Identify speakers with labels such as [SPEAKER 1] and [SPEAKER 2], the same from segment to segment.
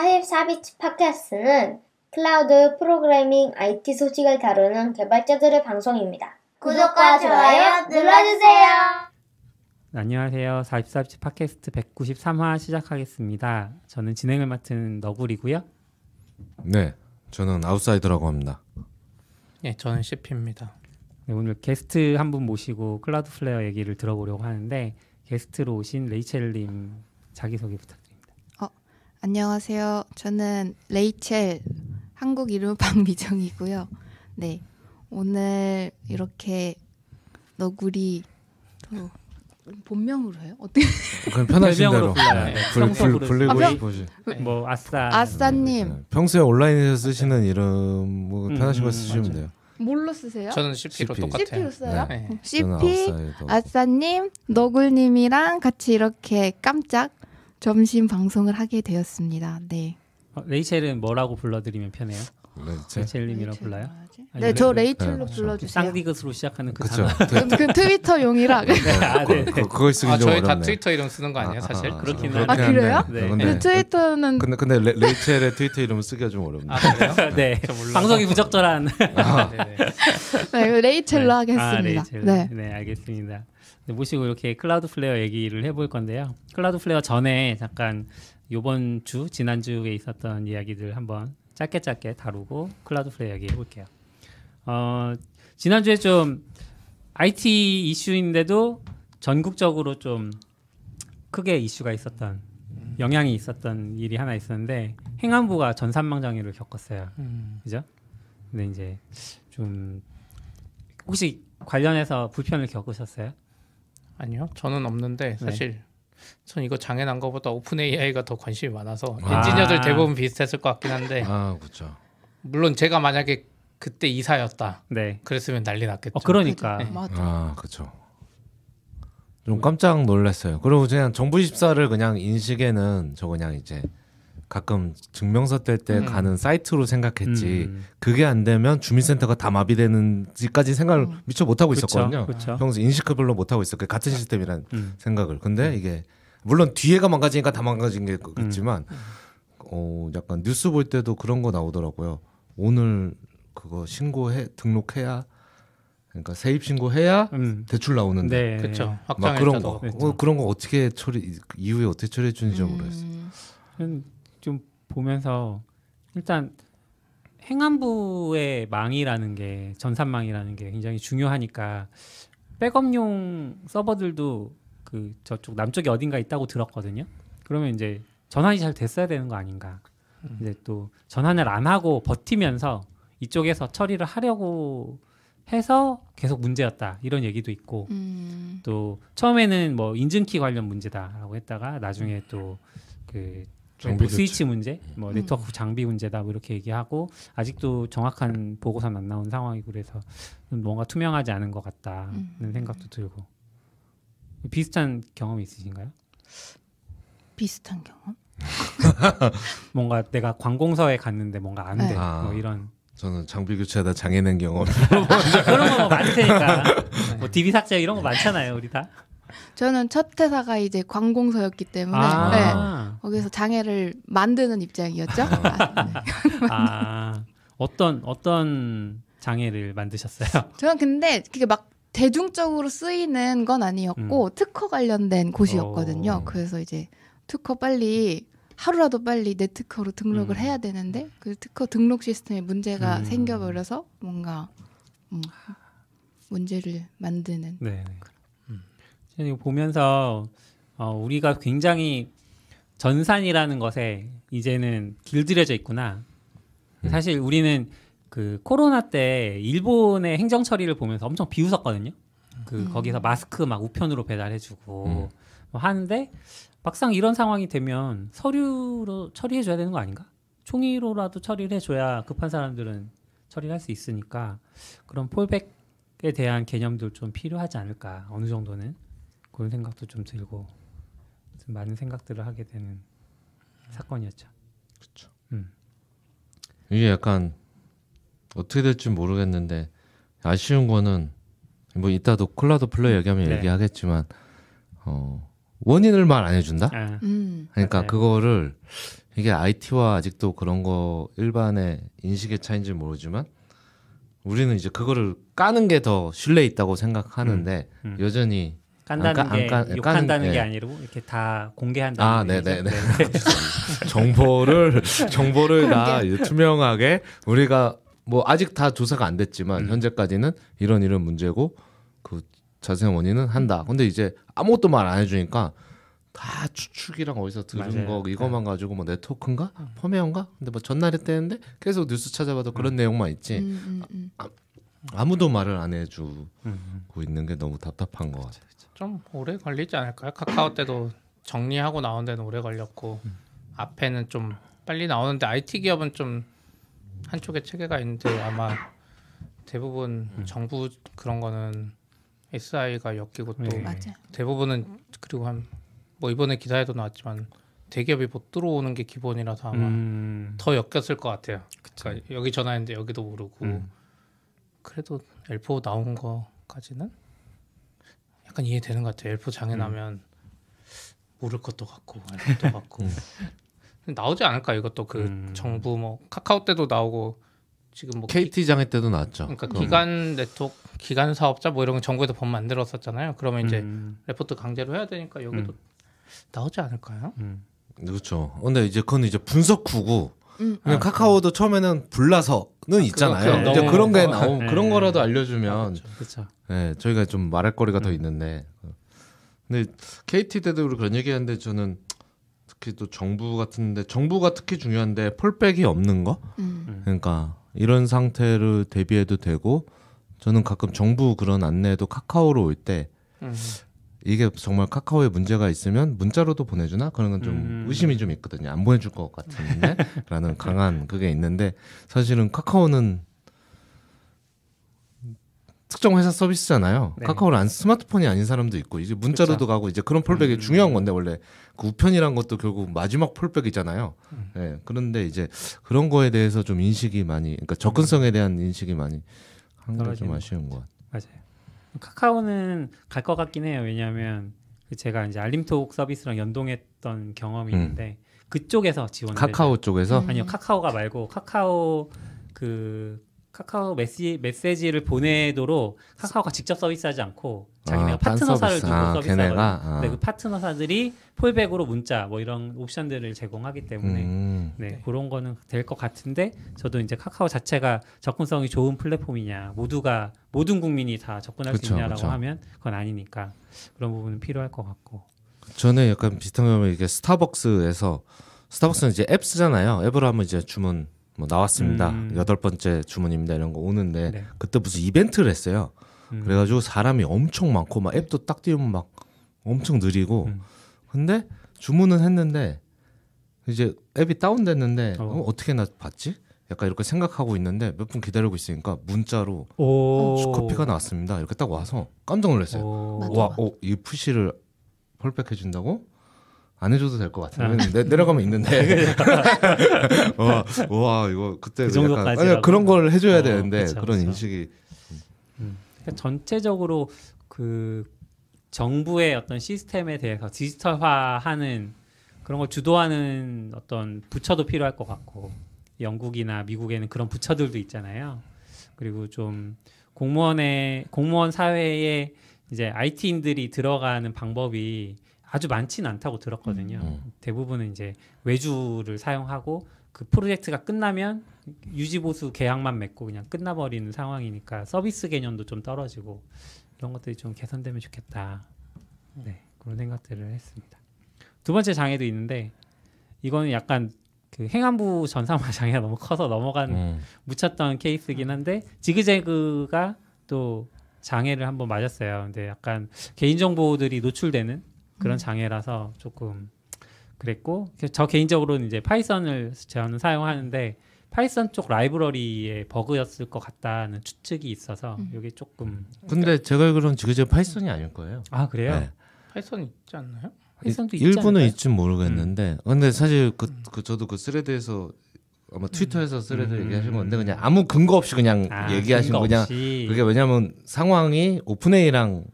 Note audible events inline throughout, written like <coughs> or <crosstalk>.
[SPEAKER 1] 44BITS 팟캐스트는 클라우드 프로그래밍 IT 소식을 다루는 개발자들의 방송입니다. 구독과 좋아요 눌러주세요.
[SPEAKER 2] 안녕하세요. 44BITS 팟캐스트 193화 시작하겠습니다. 저는 진행을 맡은 너구리고요.
[SPEAKER 3] 네, 저는 아웃사이더라고 합니다.
[SPEAKER 4] 예, 저는 CP입니다.
[SPEAKER 2] 네, 오늘 게스트 한 분 모시고 Cloudflare 얘기를 들어보려고 하는데 게스트로 오신 레이첼님 자기소개 부탁드립니다.
[SPEAKER 5] 안녕하세요. 저는 레이첼 한국 이름 박미정이고요. <laughs> 네. 오늘 이렇게 너구리 또 본명으로 해요? 어떻게?
[SPEAKER 3] 그냥 편하신 대로. 네,
[SPEAKER 2] 네,
[SPEAKER 3] 불, 불. 불리고
[SPEAKER 5] 아, 명-
[SPEAKER 3] 싶으시.
[SPEAKER 2] 뭐 아싸.
[SPEAKER 5] 아싸님
[SPEAKER 3] 네, 평소에 온라인에서 쓰시는 이름 뭐
[SPEAKER 2] 음,
[SPEAKER 3] 편하신 거
[SPEAKER 2] 음,
[SPEAKER 3] 쓰시면
[SPEAKER 2] 맞아요.
[SPEAKER 3] 돼요.
[SPEAKER 5] 뭘로 쓰세요?
[SPEAKER 4] 저는 CP로
[SPEAKER 3] CP.
[SPEAKER 4] 똑같아요.
[SPEAKER 5] CP로 써요?
[SPEAKER 4] 네.
[SPEAKER 5] CP. 아싸님, 너굴님이랑 같이 이렇게 깜짝 점심 방송을 하게 되었습니다. 네.
[SPEAKER 2] 어, 레이첼은 뭐라고 불러드리면 편해요?
[SPEAKER 3] 네, 제-
[SPEAKER 2] 레이첼님이라고
[SPEAKER 5] 레이첼
[SPEAKER 2] 불러요? 아니,
[SPEAKER 5] 네, 저
[SPEAKER 2] 레-
[SPEAKER 5] 레이첼로
[SPEAKER 3] 네,
[SPEAKER 5] 불러주세요.
[SPEAKER 2] 쌍디귿으로 시작하는 그
[SPEAKER 3] 그쵸.
[SPEAKER 2] 단어.
[SPEAKER 5] 그, 그 트위터 용이라.
[SPEAKER 3] 네,
[SPEAKER 2] 아,
[SPEAKER 3] 그,
[SPEAKER 2] 네.
[SPEAKER 3] 그, 그걸 쓰기
[SPEAKER 4] 아,
[SPEAKER 3] 좀
[SPEAKER 4] 저희 다
[SPEAKER 3] 어렵네.
[SPEAKER 4] 트위터 이름 쓰는 거 아니에요, 사실?
[SPEAKER 2] 그렇긴
[SPEAKER 3] 그렇긴
[SPEAKER 5] 아, 그래요?
[SPEAKER 2] 네.
[SPEAKER 3] 근데,
[SPEAKER 5] 그 트위터는
[SPEAKER 3] 근데 근데 레, 레이첼의 트위터 이름 쓰기가 좀 어렵네.
[SPEAKER 4] 아, 그래요? <laughs>
[SPEAKER 2] 네. 방송이 부적절한.
[SPEAKER 4] 아, 네네.
[SPEAKER 5] 네, 레이첼로
[SPEAKER 2] 아,
[SPEAKER 5] 하겠습니다.
[SPEAKER 2] 레이첼.
[SPEAKER 5] 네.
[SPEAKER 2] 네, 알겠습니다. 네, 모시고 이렇게 Cloudflare 얘기를 해볼 건데요. Cloudflare 전에 잠깐 요번 주, 지난 주에 있었던 이야기들 한번 짧게 짧게 다루고 Cloudflare 얘기 해볼게요. 어, 지난 주에 좀 IT 이슈인데도 전국적으로 좀 크게 이슈가 있었던 영향이 있었던 일이 하나 있었는데 행안부가 전산망 장애를 겪었어요.
[SPEAKER 4] 음,
[SPEAKER 2] 그죠? 근데 이제 좀 혹시 관련해서 불편을 겪으셨어요?
[SPEAKER 4] 아니요, 저는 없는데 사실 전 이거 장애 난 거보다 오픈 AI가 더 관심이 많아서
[SPEAKER 3] 아.
[SPEAKER 4] 엔지니어들 대부분 비슷했을 것 같긴 한데
[SPEAKER 3] 아, 그렇죠.
[SPEAKER 4] 물론 제가 만약에 그때 이사였다
[SPEAKER 2] 네.
[SPEAKER 4] 그랬으면 난리 났겠죠.
[SPEAKER 2] 어 그러니까
[SPEAKER 4] 네.
[SPEAKER 5] 맞아.
[SPEAKER 3] 아, 그렇죠. 좀 깜짝 놀랐어요. 그리고 그냥 정부 14를 그냥 인식에는 저 그냥 이제 가끔 증명서 뗄때
[SPEAKER 4] 음.
[SPEAKER 3] 가는 사이트로 생각했지.
[SPEAKER 2] 음,
[SPEAKER 3] 그게 안 되면 주민센터가 다 마비되는지까지 생각을
[SPEAKER 5] 음.
[SPEAKER 3] 미처 못 하고 있었거든요.
[SPEAKER 2] 그쵸.
[SPEAKER 3] 평소 인식을 별로 못 하고 있었고 같은 시스템이란
[SPEAKER 2] 음.
[SPEAKER 3] 생각을. 근데 이게 물론 뒤에가 망가지니까 다 망가진 게겠지만 어 약간 뉴스 볼 때도 그런 거 나오더라고요. 오늘 그거 신고해 등록해야 그러니까 세입 신고해야
[SPEAKER 2] 음.
[SPEAKER 3] 대출 나오는데
[SPEAKER 2] 네.
[SPEAKER 4] 그렇죠.
[SPEAKER 3] 막 그런 거. 어, 그런 거 어떻게 처리 이후에 어떻게 처리해 주는지 잘 모르겠어요.
[SPEAKER 5] 음,
[SPEAKER 2] 보면서 일단 행안부의 망이라는 게 전산망이라는 게 굉장히 중요하니까 백업용 서버들도 그 저쪽 남쪽에 어딘가 있다고 들었거든요. 그러면 이제 전환이 잘 됐어야 되는 거 아닌가. 이제 또 전환을 안 하고 버티면서 이쪽에서 처리를 하려고 해서 계속 문제였다 이런 얘기도 있고
[SPEAKER 5] 음,
[SPEAKER 2] 또 처음에는 뭐 인증키 관련 문제다라고 했다가 나중에 또그
[SPEAKER 3] 장비
[SPEAKER 2] 뭐. 스위치 문제, 뭐
[SPEAKER 5] 음.
[SPEAKER 2] 네트워크 장비 문제다 뭐 이렇게 얘기하고 아직도 정확한 보고서는 안 나온 상황이고 그래서 좀 뭔가 투명하지 않은 것 같다는
[SPEAKER 5] 음.
[SPEAKER 2] 생각도 들고 비슷한 경험이 있으신가요?
[SPEAKER 5] 비슷한 경험? <laughs>
[SPEAKER 2] 뭔가 내가 관공서에 갔는데 뭔가 안 돼,
[SPEAKER 5] 네.
[SPEAKER 3] 아.
[SPEAKER 2] 뭐 이런
[SPEAKER 3] 저는 장비 교체하다 장애낸 경험. <laughs>
[SPEAKER 2] 그런 거 뭐 많으니까 뭐 DB <laughs> 삭제 이런 거 많잖아요, 우리 다.
[SPEAKER 5] 저는 첫 회사가 이제 관공서였기 때문에 네.
[SPEAKER 2] 아,
[SPEAKER 5] 거기서 장애를 만드는 입장이었죠. <laughs> 아, 네.
[SPEAKER 2] 아 어떤 어떤 장애를 만드셨어요? <laughs>
[SPEAKER 5] 저는 근데 그게 막 대중적으로 쓰이는 건 아니었고 특허 관련된 곳이었거든요.
[SPEAKER 2] 음. 오.
[SPEAKER 5] 그래서 이제 특허 빨리 하루라도 빨리 내 특허로 등록을
[SPEAKER 2] 음.
[SPEAKER 5] 해야 되는데 그 특허 등록 시스템에 문제가
[SPEAKER 2] 음.
[SPEAKER 5] 생겨버려서 뭔가 음, 문제를 만드는
[SPEAKER 2] 네. 저는 이거 보면서 어, 우리가 굉장히 전산이라는 것에 이제는 길들여져 있구나.
[SPEAKER 3] 음.
[SPEAKER 2] 사실 우리는 그 코로나 때 일본의 행정 처리를 보면서 엄청 비웃었거든요. 그
[SPEAKER 5] 음.
[SPEAKER 2] 거기서 마스크 막 우편으로 배달해주고
[SPEAKER 3] 음.
[SPEAKER 2] 뭐 하는데 막상 이런 상황이 되면 서류로 처리해줘야 되는 거 아닌가? 종이로라도 처리를 해줘야 급한 사람들은 처리를 할 수 있으니까 그런 폴백에 대한 개념도 좀 필요하지 않을까 어느 정도는 그런 생각도 좀 들고 좀 많은 생각들을 하게 되는 사건이었죠.
[SPEAKER 3] 이게 약간 어떻게 될지 모르겠는데 아쉬운 거는 뭐 이따도 콜라도 플레이 얘기하면
[SPEAKER 2] 네.
[SPEAKER 3] 얘기하겠지만 어 원인을 말 안 해준다.
[SPEAKER 2] 아,
[SPEAKER 5] 음.
[SPEAKER 3] 그러니까
[SPEAKER 2] 맞아요.
[SPEAKER 3] 그거를 이게 IT와 아직도 그런 거 일반의 인식의 차이인지 모르지만 우리는 이제 그거를 까는 게 더 신뢰 있다고 생각하는데
[SPEAKER 2] 음, 음.
[SPEAKER 3] 여전히
[SPEAKER 2] 깐다는
[SPEAKER 3] 안 까-
[SPEAKER 2] 게
[SPEAKER 3] 안 까-
[SPEAKER 2] 욕한다는
[SPEAKER 3] 까는-
[SPEAKER 2] 게
[SPEAKER 3] 예.
[SPEAKER 2] 아니고 이렇게 다 공개한다는
[SPEAKER 3] 아. 네네네. <laughs> 정보를 정보를 다 투명하게 우리가 뭐 아직 다 조사가 안 됐지만
[SPEAKER 2] 음.
[SPEAKER 3] 현재까지는 이런 이런 문제고 그 자세한 원인은 한다. 근데 이제 아무것도 말 안 해주니까 다 추측이랑 어디서 들은
[SPEAKER 2] 맞아요.
[SPEAKER 3] 거 이것만 가지고 뭐 네트워크인가 펌웨어인가? 근데 뭐 전날에 떼는데 계속 뉴스 찾아봐도 그런 내용만 있지
[SPEAKER 5] 음, 음, 음.
[SPEAKER 3] 아무도 말을 안 해주고
[SPEAKER 2] 음.
[SPEAKER 3] 있는 게 너무 답답한 것 같아요.
[SPEAKER 4] 좀 오래 걸리지 않을까요? 카카오 때도 정리하고 나온 데는 오래 걸렸고 앞에는 좀 빨리 나오는데 IT 기업은 좀 한쪽에 체계가 있는데 아마 대부분 정부 그런 거는 SI가 엮이고 또
[SPEAKER 2] 네.
[SPEAKER 4] 대부분은 그리고 한 뭐 이번에 기사에도 나왔지만 대기업이 못 들어오는 게 기본이라서 아마
[SPEAKER 2] 음.
[SPEAKER 4] 더 엮였을 것 같아요. 그러니까 여기 전화했는데 여기도 모르고
[SPEAKER 2] 음.
[SPEAKER 4] 그래도 L4 나온 거까지는 약간 이해되는 것 같아요. L4 장애
[SPEAKER 2] 음.
[SPEAKER 4] 나면 모를 것도 같고 알 것도 같고 나오지 않을까 이것도 그
[SPEAKER 2] 음.
[SPEAKER 4] 정부 뭐 카카오 때도 나오고 지금 뭐 기,
[SPEAKER 3] KT 장애 때도 나왔죠.
[SPEAKER 4] 그러니까
[SPEAKER 3] 그럼.
[SPEAKER 4] 기간 네트워크 기간 사업자 뭐 이런 거 정부에서 법 만들었었잖아요. 그러면 이제
[SPEAKER 2] 음.
[SPEAKER 4] 레포트 강제로 해야 되니까 여기도 나오지 않을까요?
[SPEAKER 2] 음.
[SPEAKER 3] 그렇죠. 근데 이제 그건 이제 분석 후고
[SPEAKER 5] 음.
[SPEAKER 3] 그냥 카카오도 처음에는 불나서는 있잖아요.
[SPEAKER 4] 그거
[SPEAKER 3] 이제
[SPEAKER 4] 너무-
[SPEAKER 3] 그런 게 나오
[SPEAKER 2] 네.
[SPEAKER 3] 그런 거라도 알려주면
[SPEAKER 2] 그렇죠.
[SPEAKER 3] 네, 저희가 좀 말할 거리가
[SPEAKER 2] 음.
[SPEAKER 3] 더 있는데 근데 KT 때도 우리 그런 얘기하는데 저는 특히 또 정부 같은데 정부가 특히 중요한데 폴백이 없는 거
[SPEAKER 5] 음.
[SPEAKER 3] 그러니까 이런 상태를 대비해도 되고 저는 가끔 정부 그런 안내도 카카오로 올때
[SPEAKER 4] 음.
[SPEAKER 3] 이게 정말 카카오에 문제가 있으면 문자로도 보내주나 그런 건좀
[SPEAKER 2] 음.
[SPEAKER 3] 의심이 좀 있거든요. 안 보내줄 것 같은데 <laughs> 라는 강한 그게 있는데 사실은 카카오는 특정 회사 서비스잖아요.
[SPEAKER 2] 네.
[SPEAKER 3] 카카오를 안 스마트폰이 아닌 사람도 있고 이제 문자로도
[SPEAKER 2] 그쵸.
[SPEAKER 3] 가고 이제 그런 폴백이
[SPEAKER 2] 음.
[SPEAKER 3] 중요한 건데 원래 그 우편이란 것도 결국 마지막 폴백이잖아요.
[SPEAKER 2] 음.
[SPEAKER 3] 네, 그런데 이제 그런 거에 대해서 좀 인식이 많이 그러니까 접근성에 대한 인식이 많이 한 게 좀 아쉬운 것 같아요.
[SPEAKER 2] 맞아요. 카카오는 갈 것 같긴 해요. 왜냐하면 그 제가 이제 알림톡 서비스랑 연동했던 경험이
[SPEAKER 3] 음.
[SPEAKER 2] 있는데 그쪽에서 지원
[SPEAKER 3] 카카오 쪽에서
[SPEAKER 5] 음.
[SPEAKER 2] 아니요 카카오가 말고 카카오 그 카카오 메시, 메시지를 보내도록 카카오가 직접 서비스하지 않고 자기네가
[SPEAKER 3] 아, 딴
[SPEAKER 2] 파트너사를
[SPEAKER 3] 서비스.
[SPEAKER 2] 두고
[SPEAKER 3] 아,
[SPEAKER 2] 서비스하거든요.
[SPEAKER 3] 걔네가? 아.
[SPEAKER 2] 근데 그 파트너사들이 폴백으로 문자 뭐 이런 옵션들을 제공하기 때문에
[SPEAKER 3] 음.
[SPEAKER 2] 네, 그런 거는 될 것 같은데 저도 이제 카카오 자체가 접근성이 좋은 플랫폼이냐 모두가 모든 국민이 다 접근할
[SPEAKER 3] 그쵸,
[SPEAKER 2] 수 있냐라고
[SPEAKER 3] 그쵸.
[SPEAKER 2] 하면 그건 아니니까 그런 부분은 필요할 것 같고
[SPEAKER 3] 전에 약간 비슷한 경험이 이게 스타벅스에서 스타벅스는 이제 앱 쓰잖아요. 앱으로 하면 이제 주문 뭐 나왔습니다.
[SPEAKER 2] 음.
[SPEAKER 3] 여덟 번째 주문입니다 이런 거 오는데
[SPEAKER 2] 네.
[SPEAKER 3] 그때 무슨 이벤트를 했어요.
[SPEAKER 2] 음.
[SPEAKER 3] 그래가지고 사람이 엄청 많고 막 앱도 딱 띄우면 막 엄청 느리고
[SPEAKER 2] 음.
[SPEAKER 3] 근데 주문은 했는데 이제 앱이 다운됐는데
[SPEAKER 2] 어.
[SPEAKER 3] 어. 어떻게 나 봤지? 약간 이렇게 생각하고 있는데 몇 분 기다리고 있으니까 문자로
[SPEAKER 2] 오
[SPEAKER 3] 커피가 나왔습니다. 이렇게 딱 와서 깜짝 놀랐어요.
[SPEAKER 2] 오.
[SPEAKER 3] 와, 어, 이 푸시를 폴백 해준다고? 안 해줘도 될 것 같아요.
[SPEAKER 2] 아.
[SPEAKER 3] 내, 내려가면 있는데. <laughs> <laughs> 와, 와, 이거 그때
[SPEAKER 2] 그
[SPEAKER 3] 약간-
[SPEAKER 2] 정도까지라고?
[SPEAKER 3] 아니, 그런 걸 해줘야
[SPEAKER 2] 어,
[SPEAKER 3] 되는데
[SPEAKER 2] 그쵸,
[SPEAKER 3] 그런
[SPEAKER 2] 그쵸.
[SPEAKER 3] 인식이
[SPEAKER 2] 그러니까 전체적으로 그 정부의 어떤 시스템에 대해서 디지털화하는 그런 걸 주도하는 어떤 부처도 필요할 것 같고 영국이나 미국에는 그런 부처들도 있잖아요. 그리고 좀 공무원의 공무원 사회에 이제 IT인들이 들어가는 방법이 아주 많지는 않다고 들었거든요.
[SPEAKER 3] 음.
[SPEAKER 2] 대부분은 이제 외주를 사용하고 그 프로젝트가 끝나면 유지보수 계약만 맺고 그냥 끝나버리는 상황이니까 서비스 개념도 좀 떨어지고 이런 것들이 좀 개선되면 좋겠다. 네 그런 생각들을 했습니다. 두 번째 장애도 있는데 이거는 약간 그 행안부 전산화 <laughs> 장애가 너무 커서 넘어간
[SPEAKER 3] 음.
[SPEAKER 2] 묻혔던 케이스긴 한데 지그재그가 또 장애를 한번 맞았어요. 근데 약간 개인정보들이 노출되는 그런 장애라서 조금 그랬고 저 개인적으로는 이제 Python을 저는 사용하는데 Python 쪽 라이브러리의 버그였을 것 같다는 추측이 있어서 이게 조금
[SPEAKER 3] 근데 제가 알기로는 지금 Python이 아닐 거예요.
[SPEAKER 2] 아 그래요?
[SPEAKER 3] 네.
[SPEAKER 4] Python 있지 않나요?
[SPEAKER 2] Python도 있지
[SPEAKER 3] 일부는? 있진 모르겠는데 근데 사실 그, 그 저도 그 thread에서 아마 트위터에서 thread
[SPEAKER 2] 음.
[SPEAKER 3] 얘기하신 건데 그냥 아무 근거 없이 그냥
[SPEAKER 2] 아,
[SPEAKER 3] 얘기하신
[SPEAKER 2] 근거
[SPEAKER 3] 거 그냥
[SPEAKER 2] 없이.
[SPEAKER 3] 그게 왜냐면 상황이 OpenAI랑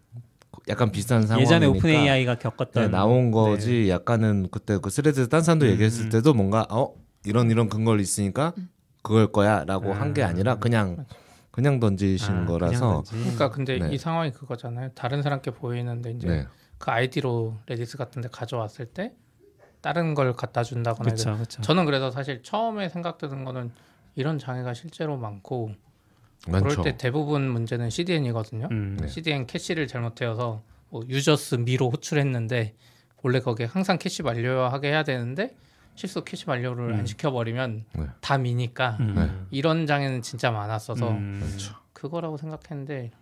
[SPEAKER 3] 약간 비슷한 상황이니까
[SPEAKER 2] 예전에 OpenAI가 겪었던
[SPEAKER 3] 네, 나온
[SPEAKER 2] 네.
[SPEAKER 3] 거지. 약간은 그때 그 thread 딴 사람도
[SPEAKER 2] 음,
[SPEAKER 3] 얘기했을
[SPEAKER 2] 음.
[SPEAKER 3] 때도 뭔가 어 이런 이런 근거를 있으니까 그걸 거야라고 한게
[SPEAKER 2] 아.
[SPEAKER 3] 아니라 그냥 그냥 던지신
[SPEAKER 2] 아, 그냥
[SPEAKER 3] 거라서.
[SPEAKER 2] 던지.
[SPEAKER 4] 그러니까 근데
[SPEAKER 3] 네.
[SPEAKER 4] 이 상황이 그거잖아요. 다른 사람께 보이는데 이제
[SPEAKER 3] 네.
[SPEAKER 4] 그 아이디로 Redis 같은데 가져왔을 때 다른 걸 갖다 준다거나
[SPEAKER 2] 그렇죠, 그렇죠.
[SPEAKER 4] 저는 그래서 사실 처음에 생각드는 거는 이런 장애가 실제로 많고
[SPEAKER 3] 많죠.
[SPEAKER 4] 그럴 때 대부분 문제는 CDN이거든요.
[SPEAKER 2] 음.
[SPEAKER 3] 네.
[SPEAKER 4] CDN 캐시를 잘못해서 뭐 users me로 호출했는데 원래 거기에 항상 캐시 만료하게 해야 되는데 실수 캐시 만료를 안 시켜버리면
[SPEAKER 3] 네.
[SPEAKER 4] 다 me니까
[SPEAKER 2] 음.
[SPEAKER 3] 네.
[SPEAKER 4] 이런 장애는 진짜 많았어서
[SPEAKER 2] 음.
[SPEAKER 3] 그렇죠.
[SPEAKER 4] 그거라고 생각했는데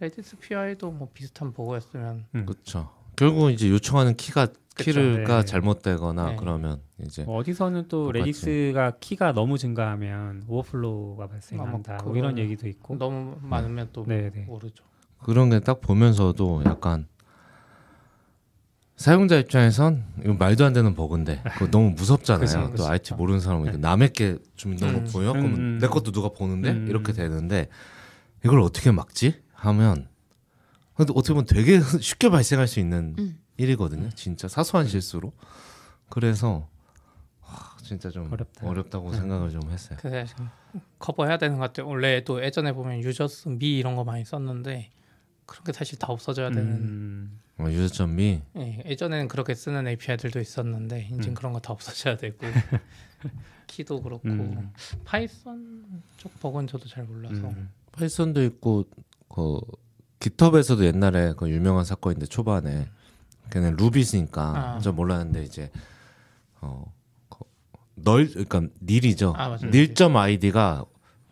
[SPEAKER 4] redis-py도 뭐 비슷한 버그였으면
[SPEAKER 3] 그렇죠. 결국 이제 요청하는 키가. 키가
[SPEAKER 2] 네.
[SPEAKER 3] 잘못되거나
[SPEAKER 4] 네.
[SPEAKER 3] 그러면 이제
[SPEAKER 2] 어디서는 또
[SPEAKER 3] 똑같이.
[SPEAKER 2] Redis가 키가 너무 증가하면 overflow가 발생한다.
[SPEAKER 4] 아,
[SPEAKER 2] 뭐뭐 이런 얘기도 있고.
[SPEAKER 4] 너무 많으면 또
[SPEAKER 2] 네, 네.
[SPEAKER 4] 모르죠.
[SPEAKER 3] 그런 게 딱 보면서도 약간 사용자 입장에선 이거 말도 안 되는 버그인데 그거 <laughs> 너무 무섭잖아요.
[SPEAKER 2] 그치,
[SPEAKER 3] 또
[SPEAKER 2] 그치.
[SPEAKER 3] IT 모르는 사람은 남의 게 주민등록
[SPEAKER 4] 음.
[SPEAKER 3] 보여? 그러면
[SPEAKER 2] 음.
[SPEAKER 3] 내 것도 누가 보는데
[SPEAKER 2] 음.
[SPEAKER 3] 이렇게 되는데 이걸 어떻게 막지? 하면 근데 어떻게 보면 되게 <laughs> 쉽게 발생할 수 있는
[SPEAKER 5] 음.
[SPEAKER 3] 일이거든요. 진짜 사소한 실수로. 그래서 와, 진짜 좀
[SPEAKER 2] 어렵다.
[SPEAKER 3] 어렵다고 생각을 좀 했어요.
[SPEAKER 4] 지금 커버해야 되는 것 같아요. 원래 또 예전에 보면 유저스 미 이런 거 많이 썼는데 그런 게 사실 다 없어져야 되는.
[SPEAKER 2] 음.
[SPEAKER 3] 어, 유저점이
[SPEAKER 4] 예, 예전에는 그렇게 쓰는 API들도 있었는데 이제
[SPEAKER 2] 음.
[SPEAKER 4] 그런 거 다 없어져야 되고 <laughs> 키도 그렇고
[SPEAKER 2] 음.
[SPEAKER 4] Python 쪽 버그는 저도 잘 몰라서
[SPEAKER 2] 음.
[SPEAKER 3] Python도 있고 그 GitHub에서도 옛날에 그 유명한 사건인데 초반에 걔는 루비스니까
[SPEAKER 4] 아.
[SPEAKER 3] 저 몰랐는데 이제 어 null 그러니까 nil이죠.
[SPEAKER 4] 아.
[SPEAKER 3] nil점 아이디가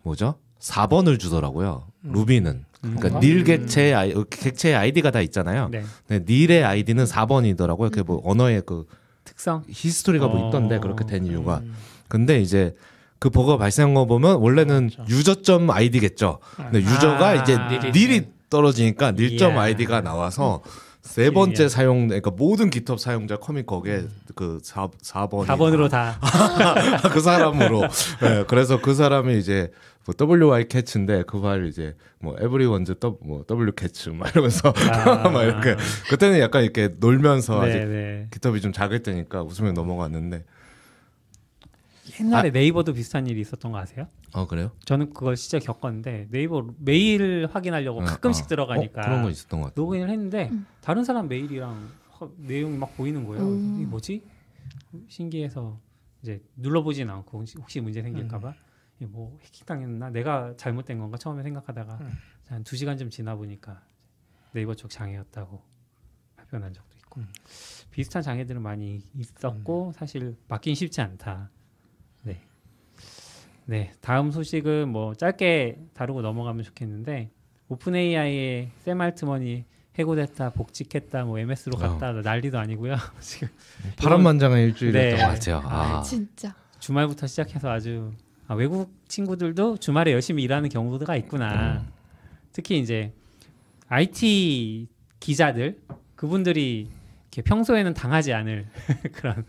[SPEAKER 3] 뭐죠? 4번을 주더라고요.
[SPEAKER 4] 음.
[SPEAKER 3] Ruby는 그러니까
[SPEAKER 4] 그런가?
[SPEAKER 3] nil 객체의 아이 어, 객체의 아이디가 다 있잖아요.
[SPEAKER 2] 네.
[SPEAKER 3] 근데 nil의 아이디는 4번이더라고요. 그게 뭐 언어의 그
[SPEAKER 2] 특성.
[SPEAKER 3] 히스토리가 뭐
[SPEAKER 2] 어.
[SPEAKER 3] 있던데 그렇게 된 이유가.
[SPEAKER 4] 음.
[SPEAKER 3] 근데 이제 그 버거가 발생한 거 보면 원래는
[SPEAKER 4] 맞죠.
[SPEAKER 3] 유저점 아이디겠죠. 근데 유저가
[SPEAKER 2] 아,
[SPEAKER 3] 이제
[SPEAKER 4] 닐이
[SPEAKER 3] 닐이. 떨어지니까 닐점
[SPEAKER 2] 이야.
[SPEAKER 3] 아이디가 나와서 세 번째
[SPEAKER 2] 이야.
[SPEAKER 3] 사용 그러니까 모든 깃허브 사용자 커밋 거기에 그 4, 4번
[SPEAKER 2] 4번으로 다. <laughs>
[SPEAKER 3] 그 사람으로 네, 그래서 그 사람이 이제 뭐 WY 캐치인데 그말 이제 뭐 everyone's W 뭐 W 캐치 막 이러면서
[SPEAKER 2] 아. <laughs>
[SPEAKER 3] 막 이렇게 그때는 약간 이렇게 놀면서
[SPEAKER 2] 네,
[SPEAKER 3] 아직
[SPEAKER 2] 네.
[SPEAKER 3] 깃허브이 좀 작을 때니까 웃으며 넘어갔는데
[SPEAKER 2] 옛날에 네이버도 비슷한 일이 있었던 거 아세요?
[SPEAKER 3] 어 그래요?
[SPEAKER 2] 저는 그걸 진짜 겪었는데 네이버 메일 확인하려고
[SPEAKER 3] 어,
[SPEAKER 2] 가끔씩
[SPEAKER 3] 어.
[SPEAKER 2] 들어가니까
[SPEAKER 3] 어, 그런 거 있었던 것 같아요.
[SPEAKER 2] 로그인을 했는데 다른 사람 메일이랑 허- 내용이 막 보이는 거예요.
[SPEAKER 5] 음.
[SPEAKER 2] 이게 뭐지? 신기해서 이제 눌러보진 않고 혹시, 혹시 문제 생길까봐 이게 뭐 해킹 당했나? 내가 잘못된 건가? 처음에 생각하다가
[SPEAKER 4] 음.
[SPEAKER 2] 한두 시간 좀 지나 보니까 네이버 쪽 장애였다고 발표한 적도 있고
[SPEAKER 4] 음.
[SPEAKER 2] 비슷한 장애들은 많이 있었고 사실 막긴 쉽지 않다. 네. 네, 다음 소식은 뭐 짧게 다루고 넘어가면 좋겠는데 오픈 AI의 샘 알트먼이 해고됐다, 복직했다, 뭐 MS로 갔다 난리도 아니고요. <laughs> 지금
[SPEAKER 3] 파란만장한 일주일이었던
[SPEAKER 2] 네.
[SPEAKER 3] 것 같아요. 아,
[SPEAKER 5] 진짜.
[SPEAKER 2] 주말부터 시작해서 아주 아, 외국 친구들도 주말에 열심히 일하는 경우가 있구나. 특히 이제 IT 기자들 그분들이 이렇게 평소에는 당하지 않을 <laughs> 그런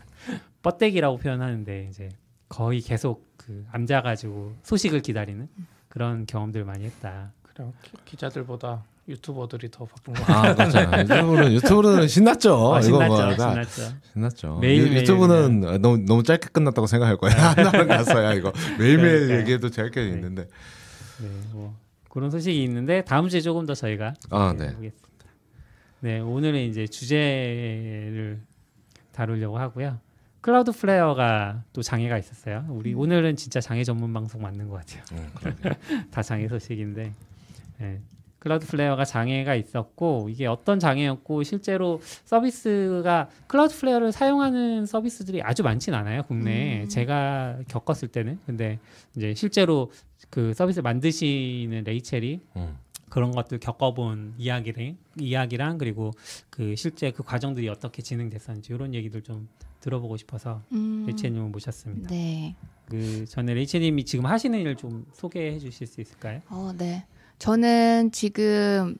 [SPEAKER 2] 뻗대기라고 표현하는데 이제 거의 계속 그 앉아가지고 소식을 기다리는 그런 경험들 많이 했다.
[SPEAKER 4] 기- 기자들보다 유튜버들이 더 바쁜
[SPEAKER 3] 거아 맞아요. 유튜브는 유튜브는 <laughs> 신났죠.
[SPEAKER 2] 아,
[SPEAKER 3] 어, 이거
[SPEAKER 2] 신났죠, 신났죠.
[SPEAKER 3] 신났죠.
[SPEAKER 2] 매일
[SPEAKER 3] 유- 유튜브는 너무 너무 짧게 끝났다고 생각할 거예요. <laughs> 하나는 갔어야 이거 매일매일
[SPEAKER 2] 그러니까요.
[SPEAKER 3] 얘기해도 짧게
[SPEAKER 2] 네.
[SPEAKER 3] 있는데.
[SPEAKER 2] 네, 뭐 그런 소식이 있는데 다음 주에 조금 더 저희가
[SPEAKER 3] 아,
[SPEAKER 2] 네,
[SPEAKER 3] 네.
[SPEAKER 2] 보겠습니다. 네, 오늘은 이제 주제를 다루려고 하고요. Cloudflare가 또 장애가 있었어요. 우리 오늘은 진짜 장애 전문 방송 맞는 것 같아요. <laughs>
[SPEAKER 3] 음.
[SPEAKER 2] 다 장애 소식인데 네. Cloudflare가 장애가 있었고 이게 어떤 장애였고 실제로 서비스가 Cloudflare를 사용하는 서비스들이 아주 많진 않아요 국내에
[SPEAKER 5] 음.
[SPEAKER 2] 제가 겪었을 때는 근데 이제 실제로 그 서비스 만드시는 레이첼이
[SPEAKER 3] 음.
[SPEAKER 2] 그런 것들 겪어본 이야기를 이야기랑 그리고 그 실제 그 과정들이 어떻게 진행됐었는지 이런 얘기들 좀 들어보고 싶어서
[SPEAKER 5] 음.
[SPEAKER 2] 레이첼님을 모셨습니다.
[SPEAKER 5] 네.
[SPEAKER 2] 그 전에 레이첼님이 지금 하시는 일 좀 소개해 주실 수 있을까요?
[SPEAKER 5] 어, 네. 저는 지금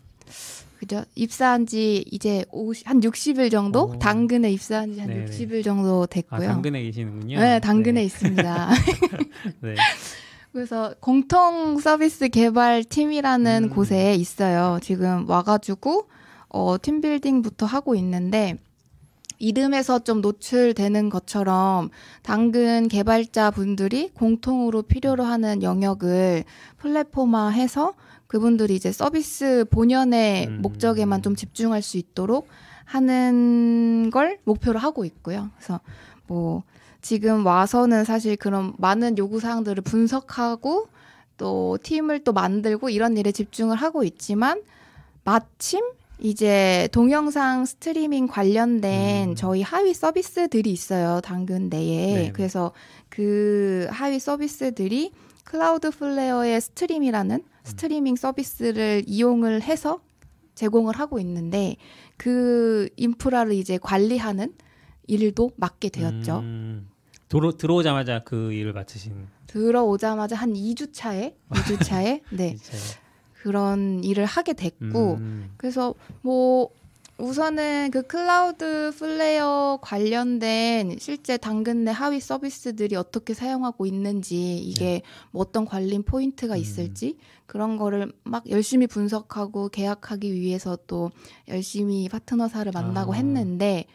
[SPEAKER 5] 그죠? 입사한 지 이제 50, 한 60일 정도?
[SPEAKER 2] 오.
[SPEAKER 5] 당근에 입사한 지한
[SPEAKER 2] 네네.
[SPEAKER 5] 60일 정도
[SPEAKER 2] 아
[SPEAKER 5] 됐고요.
[SPEAKER 2] 당근에 계시는군요.
[SPEAKER 5] 네, 당근에 있습니다. <laughs>
[SPEAKER 2] 네. <laughs>
[SPEAKER 5] 그래서 공통 서비스 개발 팀이라는
[SPEAKER 2] 음.
[SPEAKER 5] 곳에 있어요. 지금 와가지고 어, 팀 빌딩부터 하고 있는데 이름에서 좀 노출되는 것처럼 당근 개발자 분들이 공통으로 필요로 하는 영역을 플랫폼화해서 그분들이 이제 서비스 본연의
[SPEAKER 2] 음.
[SPEAKER 5] 목적에만 좀 집중할 수 있도록 하는 걸 목표로 하고 있고요. 그래서 뭐 지금 와서는 사실 그런 많은 요구 사항들을 분석하고 또 팀을 또 만들고 이런 일에 집중을 하고 있지만 마침 이제 동영상 스트리밍 관련된
[SPEAKER 2] 음.
[SPEAKER 5] 저희 하위 서비스들이 있어요. 당근 내에.
[SPEAKER 2] 네네.
[SPEAKER 5] 그래서 그 하위 서비스들이 Cloudflare의 Stream이라는
[SPEAKER 2] 음.
[SPEAKER 5] 스트리밍 서비스를 이용을 해서 제공을 하고 있는데 그 인프라를 이제 관리하는 일도 맡게 되었죠.
[SPEAKER 2] 음, 들어 들어오자마자 그 일을 맡으신
[SPEAKER 5] 들어오자마자 한 2주 차에 2주 차에 <laughs> 네. 그런 일을 하게 됐고
[SPEAKER 2] 음,
[SPEAKER 5] 그래서 뭐 우선은 그 Cloudflare 관련된 실제 당근 내 하위 서비스들이 어떻게 사용하고 있는지 이게 뭐 어떤 관리 포인트가
[SPEAKER 2] 음.
[SPEAKER 5] 있을지 그런 거를 막 열심히 분석하고 계약하기 위해서 또 열심히 파트너사를 만나고
[SPEAKER 2] 아.
[SPEAKER 5] 했는데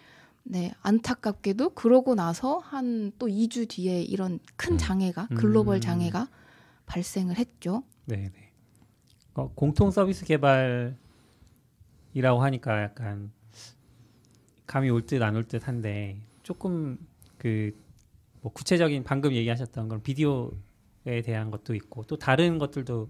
[SPEAKER 5] 네 안타깝게도 그러고 나서 한 또 2주 뒤에 이런 큰 장애가 글로벌
[SPEAKER 2] 음.
[SPEAKER 5] 장애가 발생을 했죠.
[SPEAKER 2] 네, 네. 어, 공통 서비스 개발이라고 하니까 약간 감이 올 듯 안 올 듯한데 조금 그 뭐 구체적인 방금 얘기하셨던 그런 비디오에 대한 것도 있고 또 다른 것들도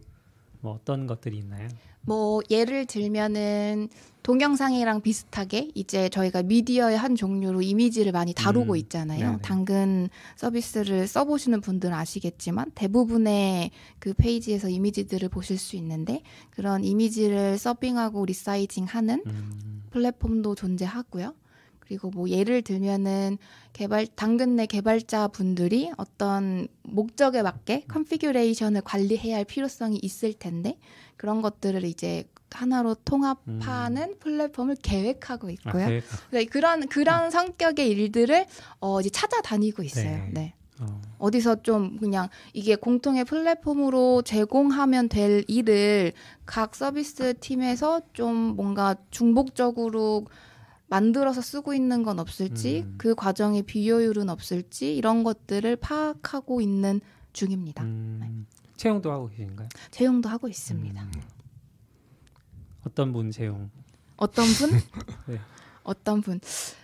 [SPEAKER 2] 뭐 어떤 것들이 있나요?
[SPEAKER 5] 뭐 예를 들면은 동영상이랑 비슷하게 이제 저희가 미디어의 한 종류로 이미지를 많이 다루고
[SPEAKER 2] 음,
[SPEAKER 5] 있잖아요.
[SPEAKER 2] 네네.
[SPEAKER 5] 당근 서비스를 써보시는 분들은 아시겠지만 대부분의 그 페이지에서 이미지들을 보실 수 있는데 그런 이미지를 서빙하고 리사이징하는
[SPEAKER 2] 음,
[SPEAKER 5] 플랫폼도 존재하고요. 그리고 뭐 예를 들면은 개발 당근 내 개발자 분들이 어떤 목적에 맞게 configuration을 관리해야 할 필요성이 있을 텐데 그런 것들을 이제 하나로 통합하는 플랫폼을 계획하고
[SPEAKER 2] 아,
[SPEAKER 5] 있고요.
[SPEAKER 2] 그,
[SPEAKER 5] 네, 그런 그런 성격의 일들을 어 이제 찾아다니고 있어요.
[SPEAKER 2] 네.
[SPEAKER 5] 네.
[SPEAKER 2] 어,
[SPEAKER 5] 어디서 좀 그냥 이게 공통의 플랫폼으로 제공하면 될 일을 각 서비스 팀에서 좀 뭔가 중복적으로 만들어서 쓰고 있는 건 없을지
[SPEAKER 2] 음.
[SPEAKER 5] 그 과정의 비효율은 없을지 이런 것들을 파악하고 있는 중입니다.
[SPEAKER 2] 음, 채용도 하고 계신가요?
[SPEAKER 5] 채용도 하고 있습니다.
[SPEAKER 2] 음. 어떤 분 채용?
[SPEAKER 5] 어떤 분? <laughs>
[SPEAKER 2] 네.
[SPEAKER 5] 어떤 분?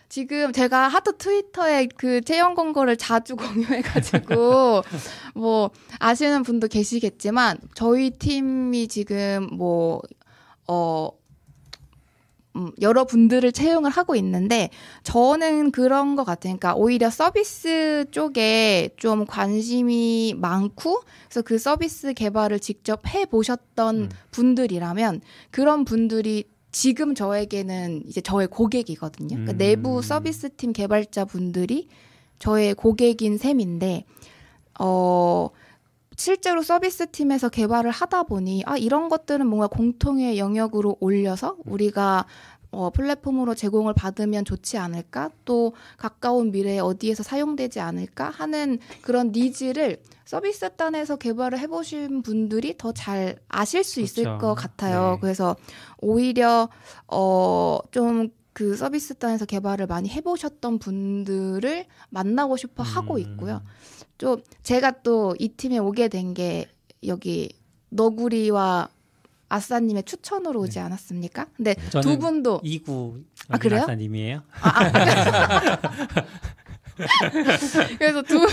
[SPEAKER 5] 지금 제가 하도 트위터에 그 채용 공고를 자주 <laughs> 공유해가지고 <laughs> 뭐 아시는 분도 계시겠지만 저희 팀이 지금 뭐 어. 음, 여러 분들을 채용을 하고 있는데 저는 그런 것 같아요. 그러니까 오히려 서비스 쪽에 좀 관심이 많고 그래서 그 서비스 개발을 직접 해 보셨던
[SPEAKER 2] 음.
[SPEAKER 5] 분들이라면 그런 분들이 지금 저에게는 이제 저의 고객이거든요. 그러니까
[SPEAKER 2] 음.
[SPEAKER 5] 내부 서비스 팀 개발자 분들이 저의 고객인 셈인데 어 실제로 서비스 팀에서 개발을 하다 보니 아 이런 것들은 뭔가 공통의 영역으로 올려서 우리가 어, 플랫폼으로 제공을 받으면 좋지 않을까? 또 가까운 미래에 어디에서 사용되지 않을까? 하는 그런 니즈를 서비스 단에서 개발을 해보신 분들이 더 잘 아실 수 있을
[SPEAKER 2] 그렇죠.
[SPEAKER 5] 것 같아요.
[SPEAKER 2] 네.
[SPEAKER 5] 그래서 오히려 어, 좀그 서비스 단에서 개발을 많이 해보셨던 분들을 만나고 싶어 하고
[SPEAKER 2] 음.
[SPEAKER 5] 있고요. 좀 제가 또 이 팀에 오게 된 게 여기 너구리와 아싸님의 추천으로 오지 않았습니까? 근데 두 분도
[SPEAKER 2] 이구
[SPEAKER 5] 아, 그래요?
[SPEAKER 2] 님이에요? <laughs> <laughs>
[SPEAKER 5] 그래서 두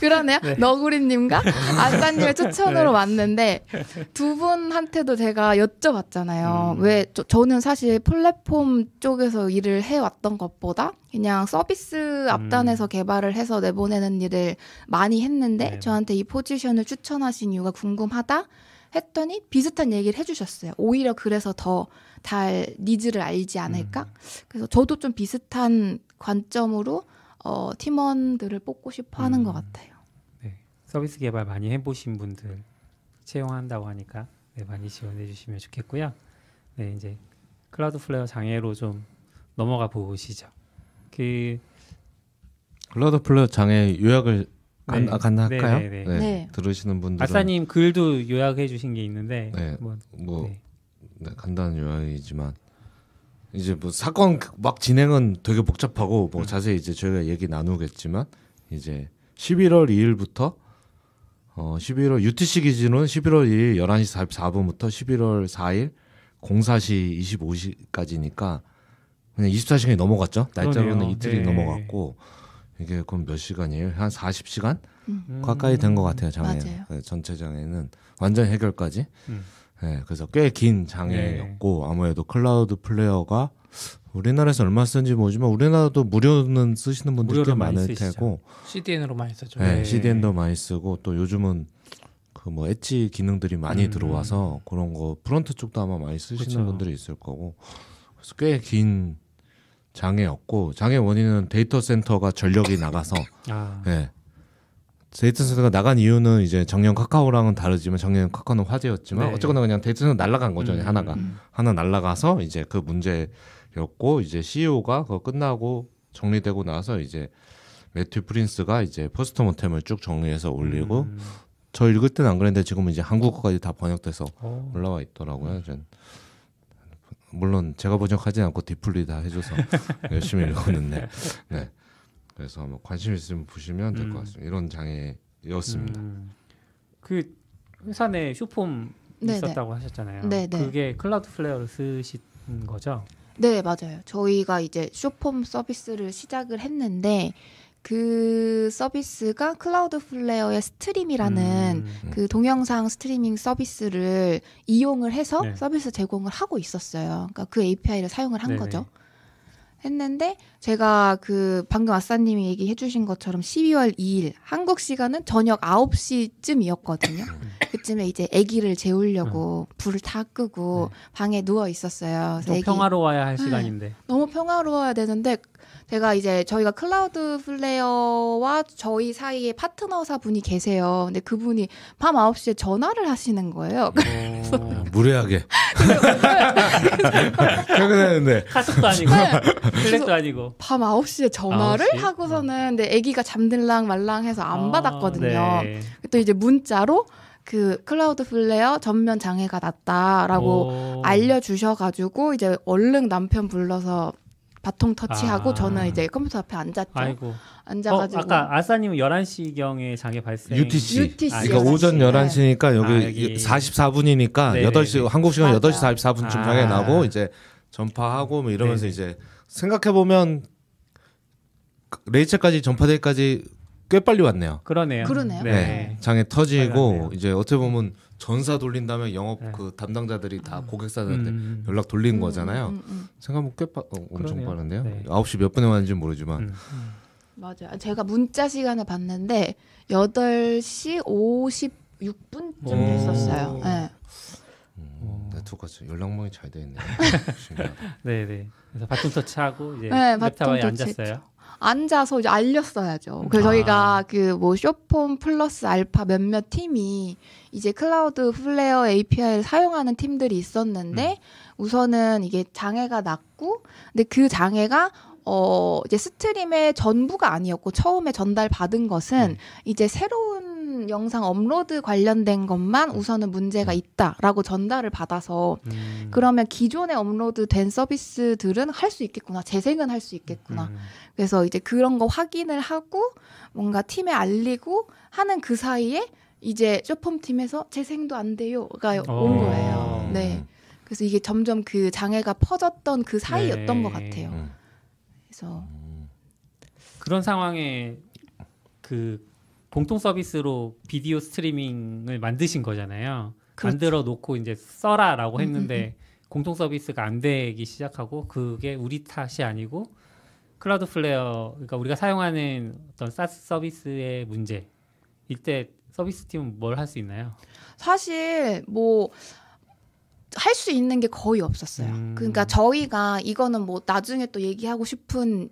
[SPEAKER 5] 그러네요. 너구리님과 아싸님의 추천으로
[SPEAKER 2] 네.
[SPEAKER 5] 왔는데 두 분한테도 제가 여쭤봤잖아요.
[SPEAKER 2] 음.
[SPEAKER 5] 왜 저, 저는 사실 플랫폼 쪽에서 일을 해왔던 것보다 그냥 서비스 앞단에서 개발을 해서 내보내는 일을 많이 했는데
[SPEAKER 2] 음. 네.
[SPEAKER 5] 저한테 이 포지션을 추천하신 이유가 궁금하다 했더니 비슷한 얘기를 해주셨어요. 오히려 그래서 더 잘 니즈를 알지 않을까?
[SPEAKER 2] 음.
[SPEAKER 5] 그래서 저도 좀 비슷한 관점으로 어, 팀원들을 뽑고 싶어 하는
[SPEAKER 2] 음.
[SPEAKER 5] 것 같아요.
[SPEAKER 2] 네. 서비스 개발 많이 해보신 분들 채용한다고 하니까 네, 많이 지원해 주시면 좋겠고요. 네, 이제 Cloudflare 장애로 좀 넘어가 보시죠. 그
[SPEAKER 3] Cloudflare 장애 요약을 간,
[SPEAKER 2] 네.
[SPEAKER 3] 아, 가능할까요?
[SPEAKER 2] 네, 네, 네.
[SPEAKER 5] 네.
[SPEAKER 3] 들으시는 분들은
[SPEAKER 2] 아싸님 글도 요약해 주신 게 있는데
[SPEAKER 3] 네.
[SPEAKER 2] 뭐,
[SPEAKER 3] 뭐
[SPEAKER 2] 네.
[SPEAKER 3] 네, 간단한 요약이지만 이제 뭐 사건 막 진행은 되게 복잡하고 뭐 자세히 이제 저희가 얘기 나누겠지만 이제 11월 2일부터 어 11월 UTC 기준은 11월 2일 11시 44분부터 11월 4일 04시 25시까지니까 그냥 24시간이 넘어갔죠. 날짜로는. 이틀이
[SPEAKER 2] 네.
[SPEAKER 3] 넘어갔고 이게 그럼 몇 시간이에요? 한 40시간
[SPEAKER 2] 음.
[SPEAKER 3] 가까이 된 것 같아요. 장애. 네, 전체 장애는 완전 해결까지.
[SPEAKER 2] 음.
[SPEAKER 3] 네, 그래서 꽤 긴 장애였고 아무래도 클라우드 플레이어가 우리나라에서 얼마 쓰는지 모르지만 우리나라도 무료는 쓰시는 분들이 꽤 많을. 테고
[SPEAKER 4] CDN으로 많이 쓰죠.
[SPEAKER 3] 네,
[SPEAKER 2] 네.
[SPEAKER 3] CDN도 많이 쓰고 또 요즘은 그 뭐 엣지 기능들이 많이
[SPEAKER 2] 음.
[SPEAKER 3] 들어와서 그런 거 front 쪽도 아마 많이 쓰시는
[SPEAKER 2] 그쵸.
[SPEAKER 3] 분들이 있을 거고 그래서 꽤 긴 장애였고 장애 원인은 데이터 센터가 전력이 나가서
[SPEAKER 2] 아,
[SPEAKER 3] 네. 데이터 센터가 나간 이유는 이제 작년 카카오랑은 다르지만 작년 카카오는 화재였지만
[SPEAKER 2] 네.
[SPEAKER 3] 어쨌거나 그냥 데이터 센터 날라간 거죠
[SPEAKER 2] 음,
[SPEAKER 3] 하나가
[SPEAKER 2] 음.
[SPEAKER 3] 하나 날라가서 이제 그 문제였고 이제 CEO가 그거 끝나고 정리되고 나서 이제 매튜 프린스가 이제 postmortem을 쭉 정리해서 올리고
[SPEAKER 2] 음.
[SPEAKER 3] 저 읽을 때는 안 그랬는데 지금은 이제 한국어까지 다 번역돼서
[SPEAKER 2] 어.
[SPEAKER 3] 올라와 있더라고요. 전 물론 제가 번역하지 않고 DeepL이 다 해줘서 <laughs> 열심히 읽었는데 네 그래서 한번 관심 있으면 보시면 될것
[SPEAKER 2] 음.
[SPEAKER 3] 같습니다. 이런 장애였습니다.
[SPEAKER 2] 음. 그 회사 내 숏폼
[SPEAKER 5] 네네.
[SPEAKER 2] 있었다고 하셨잖아요.
[SPEAKER 5] 네네.
[SPEAKER 2] 그게 Cloudflare를 쓰신 거죠?
[SPEAKER 5] 네, 맞아요. 저희가 이제 숏폼 서비스를 시작을 했는데 그 서비스가 Cloudflare의 Stream이라는
[SPEAKER 2] 음.
[SPEAKER 5] 그 동영상 스트리밍 서비스를 이용을 해서
[SPEAKER 2] 네.
[SPEAKER 5] 서비스 제공을 하고 있었어요. 그러니까 그 API를 사용을 한
[SPEAKER 2] 네네.
[SPEAKER 5] 거죠. 했는데 제가 그 방금 아싸님이 얘기해 주신 것처럼 12월 2일 한국 시간은 저녁 9시쯤이었거든요.
[SPEAKER 2] 음.
[SPEAKER 5] 그쯤에 이제 아기를 재우려고 불을 다 끄고 방에 누워 있었어요.
[SPEAKER 2] 좀
[SPEAKER 5] 애기
[SPEAKER 2] 평화로워야 할
[SPEAKER 5] 네.
[SPEAKER 2] 시간인데.
[SPEAKER 5] 너무 평화로워야 되는데 제가 이제 저희가 Cloudflare와 저희 사이에 파트너사 분이 계세요. 근데 그분이 밤 9시에 전화를 하시는 거예요.
[SPEAKER 2] 어,
[SPEAKER 3] 무례하게 <laughs> 퇴근했는데
[SPEAKER 2] 카톡도 아니고
[SPEAKER 5] 네.
[SPEAKER 2] Slack도 아니고.
[SPEAKER 5] 밤 9시에 전화를
[SPEAKER 2] 9시?
[SPEAKER 5] 하고서는 근데 아기가 잠들락 말락해서 안
[SPEAKER 2] 아,
[SPEAKER 5] 받았거든요.
[SPEAKER 2] 네.
[SPEAKER 5] 또 이제 문자로 그 Cloudflare 전면 장애가 났다라고
[SPEAKER 2] 오.
[SPEAKER 5] 알려 주셔 가지고 이제 얼른 남편 불러서 바통 터치하고
[SPEAKER 2] 아.
[SPEAKER 5] 저는 이제 컴퓨터 앞에 앉았죠.
[SPEAKER 2] 아이고. 어,
[SPEAKER 5] 앉아가지고
[SPEAKER 2] 아까 아싸님은 11시경에 장애 발생.
[SPEAKER 3] UTC.
[SPEAKER 5] UTC.
[SPEAKER 3] 그러니까
[SPEAKER 5] 네.
[SPEAKER 3] 오전 11시니까 여기,
[SPEAKER 2] 아, 여기.
[SPEAKER 3] 44분이니까
[SPEAKER 2] 네네네.
[SPEAKER 3] 8시 한국 시간
[SPEAKER 5] 맞아요.
[SPEAKER 3] 8시 44분쯤 장애
[SPEAKER 2] 아.
[SPEAKER 3] 나고 이제 전파하고 뭐 이러면서
[SPEAKER 2] 네네.
[SPEAKER 3] 이제 생각해 보면 레이첼까지 전파되기까지 꽤 빨리 왔네요.
[SPEAKER 2] 그러네요.
[SPEAKER 5] 그러네요.
[SPEAKER 2] 네.
[SPEAKER 3] 네. 장애 터지고. 이제 어떻게 보면 전사 돌린 다음에 영업
[SPEAKER 2] 네.
[SPEAKER 3] 그 담당자들이 다 고객사들한테
[SPEAKER 2] 음.
[SPEAKER 3] 연락 돌린
[SPEAKER 5] 음,
[SPEAKER 3] 거잖아요.
[SPEAKER 5] 음, 음,
[SPEAKER 3] 생각하면 꽤 빠, 어, 엄청
[SPEAKER 2] 그러네요.
[SPEAKER 3] 빠른데요.
[SPEAKER 2] 네.
[SPEAKER 3] 9시 몇 분에 왔는지 모르지만
[SPEAKER 2] 음.
[SPEAKER 5] 맞아요. 제가 문자 시간을 봤는데 8시 56분쯤
[SPEAKER 2] 오.
[SPEAKER 5] 됐었어요. 네.
[SPEAKER 3] 음, 네트워크가 연락망이 잘돼 있네요. <laughs> 신기하다.
[SPEAKER 2] 네, 네. 그래서 바통 터치하고 이제
[SPEAKER 5] 네, 바통
[SPEAKER 2] 앉았어요.
[SPEAKER 5] 앉아서 이제 알렸어야죠. 그래서
[SPEAKER 2] 아.
[SPEAKER 5] 저희가 그 뭐 숏폼 플러스 알파 몇몇 팀이 이제 Cloudflare API를 사용하는 팀들이 있었는데 우선은 이게 장애가 났고 근데 그 장애가 어 이제 Stream의 전부가 아니었고 처음에 전달 받은 것은
[SPEAKER 2] 네.
[SPEAKER 5] 이제 새로운 영상 업로드 관련된 것만 우선은 문제가 있다라고 전달을 받아서
[SPEAKER 2] 음.
[SPEAKER 5] 그러면 기존에 업로드 된 서비스들은 할 수 있겠구나 재생은 할 수 있겠구나
[SPEAKER 2] 음.
[SPEAKER 5] 그래서 이제 그런 거 확인을 하고 뭔가 팀에 알리고 하는 그 사이에 이제 숏폼 팀에서 재생도 안 돼요가 온
[SPEAKER 2] 어.
[SPEAKER 5] 거예요. 네. 그래서 이게 점점 그 장애가 퍼졌던 그 사이였던
[SPEAKER 2] 네.
[SPEAKER 5] 것 같아요.
[SPEAKER 3] 음.
[SPEAKER 5] 그래서
[SPEAKER 2] 그런 상황에 그 공통 서비스로 비디오 스트리밍을 만드신 거잖아요.
[SPEAKER 5] 그렇죠.
[SPEAKER 2] 만들어 놓고 이제 써라라고
[SPEAKER 5] 음,
[SPEAKER 2] 했는데 공통 서비스가 안 되기 시작하고 그게 우리 탓이 아니고 Cloudflare 그러니까 우리가 사용하는 어떤 SaaS 서비스의 문제 이때 서비스 팀은 뭘 할 수 있나요?
[SPEAKER 5] 사실 뭐 할수 있는 게 거의 없었어요.
[SPEAKER 2] 음.
[SPEAKER 5] 그러니까 저희가 이거는 뭐 나중에 또 얘기하고 싶은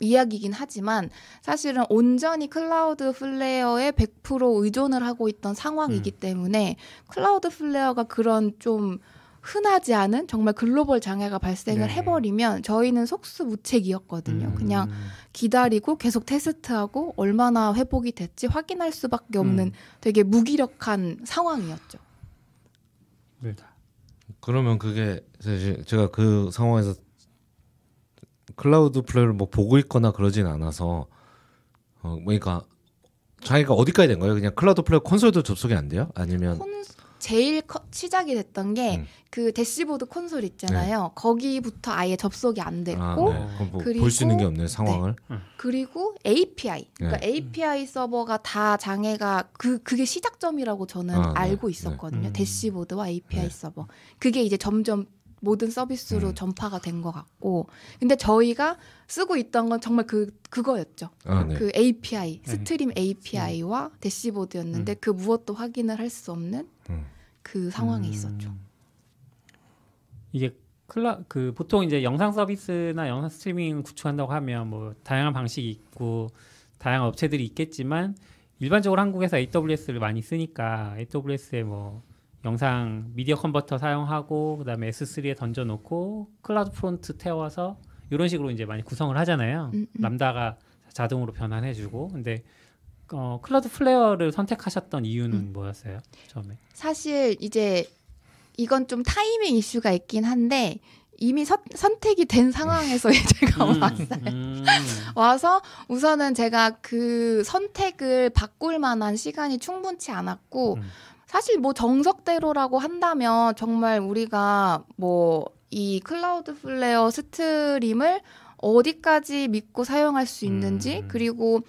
[SPEAKER 5] 이야기긴 하지만 사실은 온전히 Cloudflare에 100% 의존을 하고 있던 상황이기
[SPEAKER 2] 음.
[SPEAKER 5] 때문에 Cloudflare가 그런 좀 흔하지 않은 정말 글로벌 장애가 발생을
[SPEAKER 2] 네.
[SPEAKER 5] 해버리면 저희는 속수무책이었거든요.
[SPEAKER 2] 음.
[SPEAKER 5] 그냥 기다리고 계속 테스트하고 얼마나 회복이 됐지 확인할 수밖에 없는
[SPEAKER 2] 음.
[SPEAKER 5] 되게 무기력한 상황이었죠.
[SPEAKER 2] 그러니까.
[SPEAKER 3] 그러면 그게 사실 제가 그 상황에서 Cloudflare를 뭐 보고 있거나 그러진 않아서 어 그러니까 장애가 어디까지 된 거예요? 그냥 Cloudflare 콘솔도 접속이 안 돼요? 아니면
[SPEAKER 5] 콘 제일 커- 시작이 됐던 게
[SPEAKER 3] 음.
[SPEAKER 5] 그 대시보드 콘솔 있잖아요. 거기부터 아예 접속이 안 됐고
[SPEAKER 3] 아, 네. 뭐
[SPEAKER 5] 그리고-
[SPEAKER 3] 볼수 있는 게 없네 상황을.
[SPEAKER 5] 그리고 API. 그러니까
[SPEAKER 3] 네.
[SPEAKER 5] API 서버가 다 장애가 그 그게 시작점이라고 저는
[SPEAKER 3] 아, 네.
[SPEAKER 5] 알고
[SPEAKER 3] 네.
[SPEAKER 5] 있었거든요.
[SPEAKER 2] 음.
[SPEAKER 5] 대시보드와 API
[SPEAKER 3] 네.
[SPEAKER 5] 서버. 그게 이제 점점 모든 서비스로
[SPEAKER 3] 음.
[SPEAKER 5] 전파가 된 것 같고. 근데 저희가 쓰고 있던 건 정말 그 그거였죠.
[SPEAKER 3] 아, 네.
[SPEAKER 5] 그 API,
[SPEAKER 2] 네.
[SPEAKER 5] Stream API와 대시보드였는데 그 무엇도 확인을 할 수 없는
[SPEAKER 3] 음.
[SPEAKER 5] 그 상황에
[SPEAKER 2] 음.
[SPEAKER 5] 있었죠.
[SPEAKER 2] 이게 클라 그 보통 이제 영상 서비스나 영상 스트리밍 구축한다고 하면 뭐 다양한 방식이 있고 다양한 업체들이 있겠지만 일반적으로 한국에서 AWS를 많이 쓰니까 AWS에 뭐 영상 미디어 컨버터 사용하고 그다음에 S3에 던져 놓고 CloudFront 태워서 이런 식으로 이제 많이 구성을 하잖아요.
[SPEAKER 5] 음, 음.
[SPEAKER 2] Lambda가 자동으로 변환해 주고 근데 어, Cloudflare를 선택하셨던 이유는
[SPEAKER 5] 음.
[SPEAKER 2] 뭐였어요? 처음에.
[SPEAKER 5] 사실 이제 이건 좀 타이밍 이슈가 있긴 한데 이미 선, 선택이 된 상황에서 <laughs> 제가 왔어요.
[SPEAKER 2] 음.
[SPEAKER 5] 와서 우선은 제가 그 선택을 바꿀 만한 시간이 충분치 않았고
[SPEAKER 2] 음.
[SPEAKER 5] 사실 뭐 정석대로라고 한다면 정말 우리가 뭐 이 Cloudflare Stream을 어디까지 믿고 사용할 수 있는지
[SPEAKER 2] 음.
[SPEAKER 5] 그리고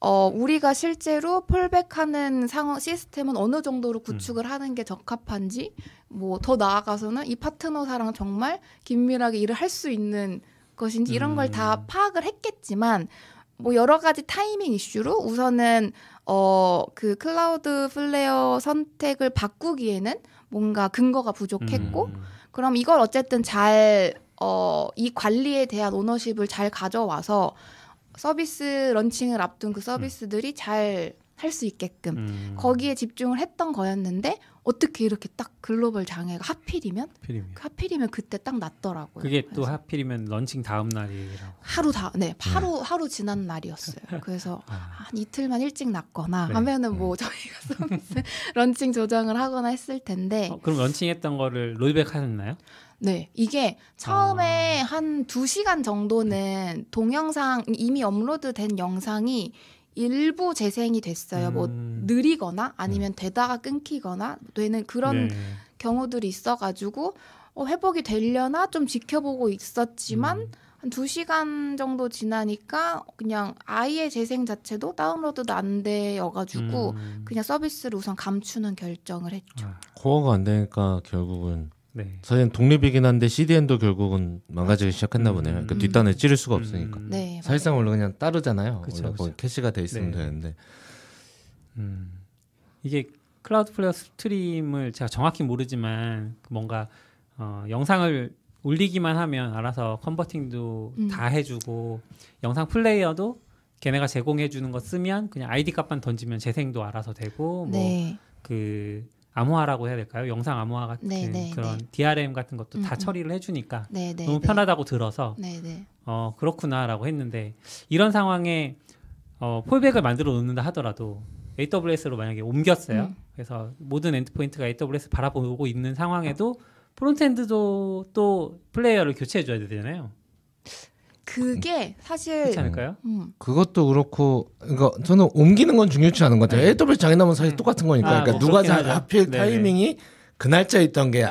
[SPEAKER 5] 어 우리가 실제로 fallback하는 상황 시스템은 어느 정도로 구축을 하는 게 적합한지 뭐 더 나아가서는 이 파트너사랑 정말 긴밀하게 일을 할 수 있는 것인지 이런 걸다
[SPEAKER 2] 음.
[SPEAKER 5] 파악을 했겠지만 뭐 여러 가지 타이밍 이슈로 우선은 어 그 Cloudflare 선택을 바꾸기에는 뭔가 근거가 부족했고
[SPEAKER 2] 음.
[SPEAKER 5] 그럼 이걸 어쨌든 잘, 어, 이 관리에 대한 ownership을 잘 가져와서 서비스 launching을 앞둔 그 서비스들이 잘 할 수 있게끔
[SPEAKER 2] 음.
[SPEAKER 5] 거기에 집중을 했던 거였는데 어떻게 이렇게 딱 글로벌 장애가 하필이면
[SPEAKER 2] 하필이면.
[SPEAKER 5] 하필이면 그때 딱 났더라고요.
[SPEAKER 2] 그게 또
[SPEAKER 5] 그래서
[SPEAKER 2] 하필이면 런칭 다음 날이라고.
[SPEAKER 5] 하루 다, 네, 하루 하루 지난 날이었어요. 그래서 <laughs>
[SPEAKER 2] 아.
[SPEAKER 5] 한 이틀만 일찍 났거나
[SPEAKER 2] 네.
[SPEAKER 5] 하면은 뭐 저희가 서비스 <laughs> 런칭 조정을 하거나 했을 텐데
[SPEAKER 2] 어, 그럼 launching했던 거를 rollback 하셨나요?
[SPEAKER 5] 네, 이게 처음에
[SPEAKER 2] 아.
[SPEAKER 5] 한두 시간 정도는 동영상 이미 업로드된 영상이 일부 재생이 됐어요. 뭐
[SPEAKER 2] 음.
[SPEAKER 5] 느리거나 아니면 되다가 끊기거나 되는 그런
[SPEAKER 2] 네.
[SPEAKER 5] 경우들이 있어가지고 어, 회복이 되려나 좀 지켜보고 있었지만
[SPEAKER 2] 음.
[SPEAKER 5] 한두 시간 정도 지나니까 그냥 아예 재생 자체도 다운로드도 안 되어가지고
[SPEAKER 2] 음.
[SPEAKER 5] 그냥 서비스를 우선 감추는 결정을 했죠.
[SPEAKER 2] 아,
[SPEAKER 3] 코어가 안 되니까 결국은
[SPEAKER 2] 네.
[SPEAKER 3] 사실 독립이긴 한데 CDN도 결국은 망가지기 시작했나
[SPEAKER 2] 음.
[SPEAKER 3] 보네요. 그
[SPEAKER 5] 음.
[SPEAKER 3] 뒷단을 찌를 수가 없으니까.
[SPEAKER 2] 음.
[SPEAKER 5] 네,
[SPEAKER 3] 사실상 원래 그냥 따르잖아요.
[SPEAKER 2] 그쵸,
[SPEAKER 3] 원래
[SPEAKER 2] 그쵸.
[SPEAKER 3] 캐시가 돼 있으면
[SPEAKER 2] 네.
[SPEAKER 3] 되는데.
[SPEAKER 2] 음. 이게 Cloudflare Stream을 제가 정확히 모르지만 뭔가 어, 영상을 올리기만 하면 알아서 converting도
[SPEAKER 5] 음.
[SPEAKER 2] 다 해주고 영상 플레이어도 걔네가 제공해 주는 거 쓰면 그냥 아이디 값만 던지면 재생도 알아서 되고
[SPEAKER 5] 네,
[SPEAKER 2] 뭐그 암호화라고 해야 될까요? 영상 암호화 같은
[SPEAKER 5] 네, 네,
[SPEAKER 2] 그런
[SPEAKER 5] 네.
[SPEAKER 2] DRM 같은 것도 다
[SPEAKER 5] 음, 음.
[SPEAKER 2] 처리를 해주니까
[SPEAKER 5] 네, 네,
[SPEAKER 2] 너무
[SPEAKER 5] 네.
[SPEAKER 2] 편하다고 들어서
[SPEAKER 5] 네, 네.
[SPEAKER 2] 어 그렇구나라고 했는데 이런 상황에 어 fallback을 만들어 놓는다 하더라도 AWS로 만약에 옮겼어요.
[SPEAKER 5] 음.
[SPEAKER 2] 그래서 모든 endpoint가 AWS 바라보고 있는 상황에도 frontend도 또 플레이어를 교체해 줘야 되잖아요.
[SPEAKER 5] 그게 사실
[SPEAKER 2] 그렇지 않을까요?
[SPEAKER 5] 음,
[SPEAKER 3] 그것도 그렇고, 그러니까 저는 옮기는 건 중요치 않은 것 같아요.
[SPEAKER 2] 네.
[SPEAKER 3] AWS 장애남은 사실
[SPEAKER 2] 음.
[SPEAKER 3] 똑같은 거니까.
[SPEAKER 2] 아,
[SPEAKER 3] 그러니까
[SPEAKER 2] 뭐
[SPEAKER 3] 누가
[SPEAKER 2] 하죠.
[SPEAKER 3] 하필
[SPEAKER 2] 네네.
[SPEAKER 3] 타이밍이 그 날짜에 있던 게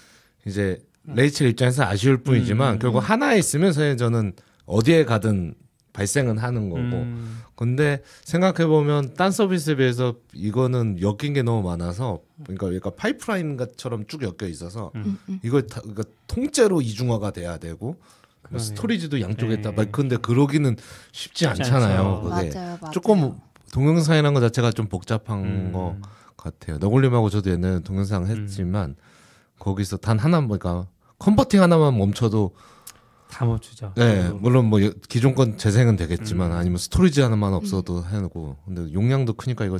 [SPEAKER 3] <clears throat> 이제 레이첼 입장에서 아쉬울 뿐이지만
[SPEAKER 2] 음.
[SPEAKER 3] 결국 하나에 있으면 사실 저는 어디에 가든 발생은 하는 거고.
[SPEAKER 2] 음,
[SPEAKER 3] 근데 생각해 보면 딴 서비스에 비해서 이거는 엮인 게 너무 많아서 그러니까 그러니까 파이프라인 같처럼 쭉 엮여 있어서
[SPEAKER 2] 음.
[SPEAKER 5] 음, 음.
[SPEAKER 3] 이걸 다, 그러니까 통째로 이중화가 돼야 되고 뭐
[SPEAKER 2] 그러네요.
[SPEAKER 3] 스토리지도 양쪽에
[SPEAKER 2] 네.
[SPEAKER 3] 다막 근데 그러기는 쉽지
[SPEAKER 2] 쉽지
[SPEAKER 3] 않잖아요. 그게
[SPEAKER 5] 맞아요, 맞아요.
[SPEAKER 3] 조금 동영상이라는 것 자체가 좀 복잡한
[SPEAKER 2] 음.
[SPEAKER 3] 거 같아요. 너굴님하고 저도 옛날에 동영상 했지만 거기서 단 하나 그러니까 converting 하나만 멈춰도
[SPEAKER 2] 다 멈추죠.
[SPEAKER 3] 네
[SPEAKER 2] 그리고
[SPEAKER 3] 물론 뭐 기존 건 재생은 되겠지만
[SPEAKER 2] 음.
[SPEAKER 3] 아니면 storage 하나만 없어도 해놓고 근데 용량도 크니까 이거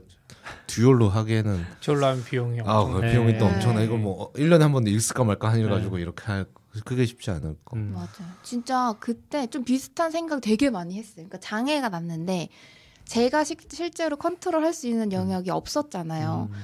[SPEAKER 3] dual로 하기에는
[SPEAKER 4] 저로 하면 비용이
[SPEAKER 3] 아
[SPEAKER 4] 엄청
[SPEAKER 3] 그
[SPEAKER 2] 네.
[SPEAKER 3] 비용이 또
[SPEAKER 5] 네.
[SPEAKER 3] 엄청나 이거 뭐 1년에 한 번 읽을까 말까 한일
[SPEAKER 2] 네.
[SPEAKER 3] 가지고 이렇게 할 그게 쉽지 않을 거.
[SPEAKER 2] 음.
[SPEAKER 5] 맞아요. 진짜 그때 좀 비슷한 생각 되게 많이 했어요. 그러니까 장애가 났는데 제가 시- 실제로 컨트롤 할 수 있는 영역이 없었잖아요.
[SPEAKER 2] 음.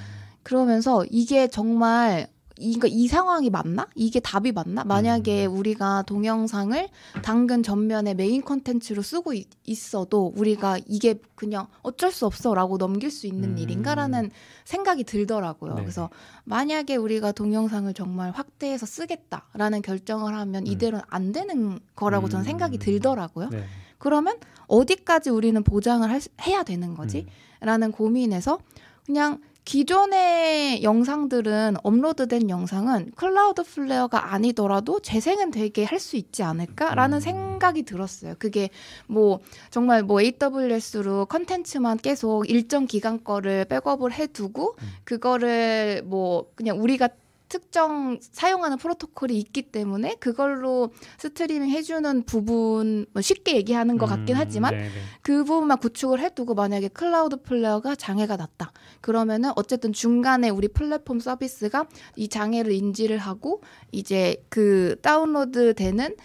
[SPEAKER 5] 그러면서 이게 정말 이거 이 상황이 맞나? 이게 답이 맞나? 만약에 우리가 동영상을 당근 전면에 메인 컨텐츠로 쓰고 있, 있어도 우리가 이게 그냥 어쩔 수 없어라고 넘길 수 있는
[SPEAKER 2] 음.
[SPEAKER 5] 일인가라는 생각이 들더라고요.
[SPEAKER 2] 네.
[SPEAKER 5] 그래서 만약에 우리가 동영상을 정말 확대해서 쓰겠다라는 결정을 하면 이대로는 안 되는 거라고 저는
[SPEAKER 2] 음.
[SPEAKER 5] 생각이 들더라고요.
[SPEAKER 2] 네.
[SPEAKER 5] 그러면 어디까지 우리는 보장을 할 수- 해야 되는 거지?
[SPEAKER 2] 음.
[SPEAKER 5] 라는 고민에서 그냥 기존의 영상들은 업로드된 영상은 Cloudflare가 아니더라도 재생은 되게 할 수 있지 않을까라는
[SPEAKER 2] 음.
[SPEAKER 5] 생각이 들었어요. 그게 뭐 정말 뭐 AWS로 컨텐츠만 계속 일정 기간 거를 백업을 해두고
[SPEAKER 2] 음.
[SPEAKER 5] 그거를 뭐 그냥 우리가 특정 사용하는 프로토콜이 있기 때문에 그걸로 스트리밍 해주는 부분 뭐 쉽게 얘기하는 것 같긴
[SPEAKER 2] 음,
[SPEAKER 5] 하지만
[SPEAKER 2] 네, 네.
[SPEAKER 5] 그 부분만 구축을 해두고 만약에 Cloudflare가 장애가 났다. 그러면은 어쨌든 중간에 우리 플랫폼 서비스가 이 장애를 인지를 하고 이제 그 다운로드 되는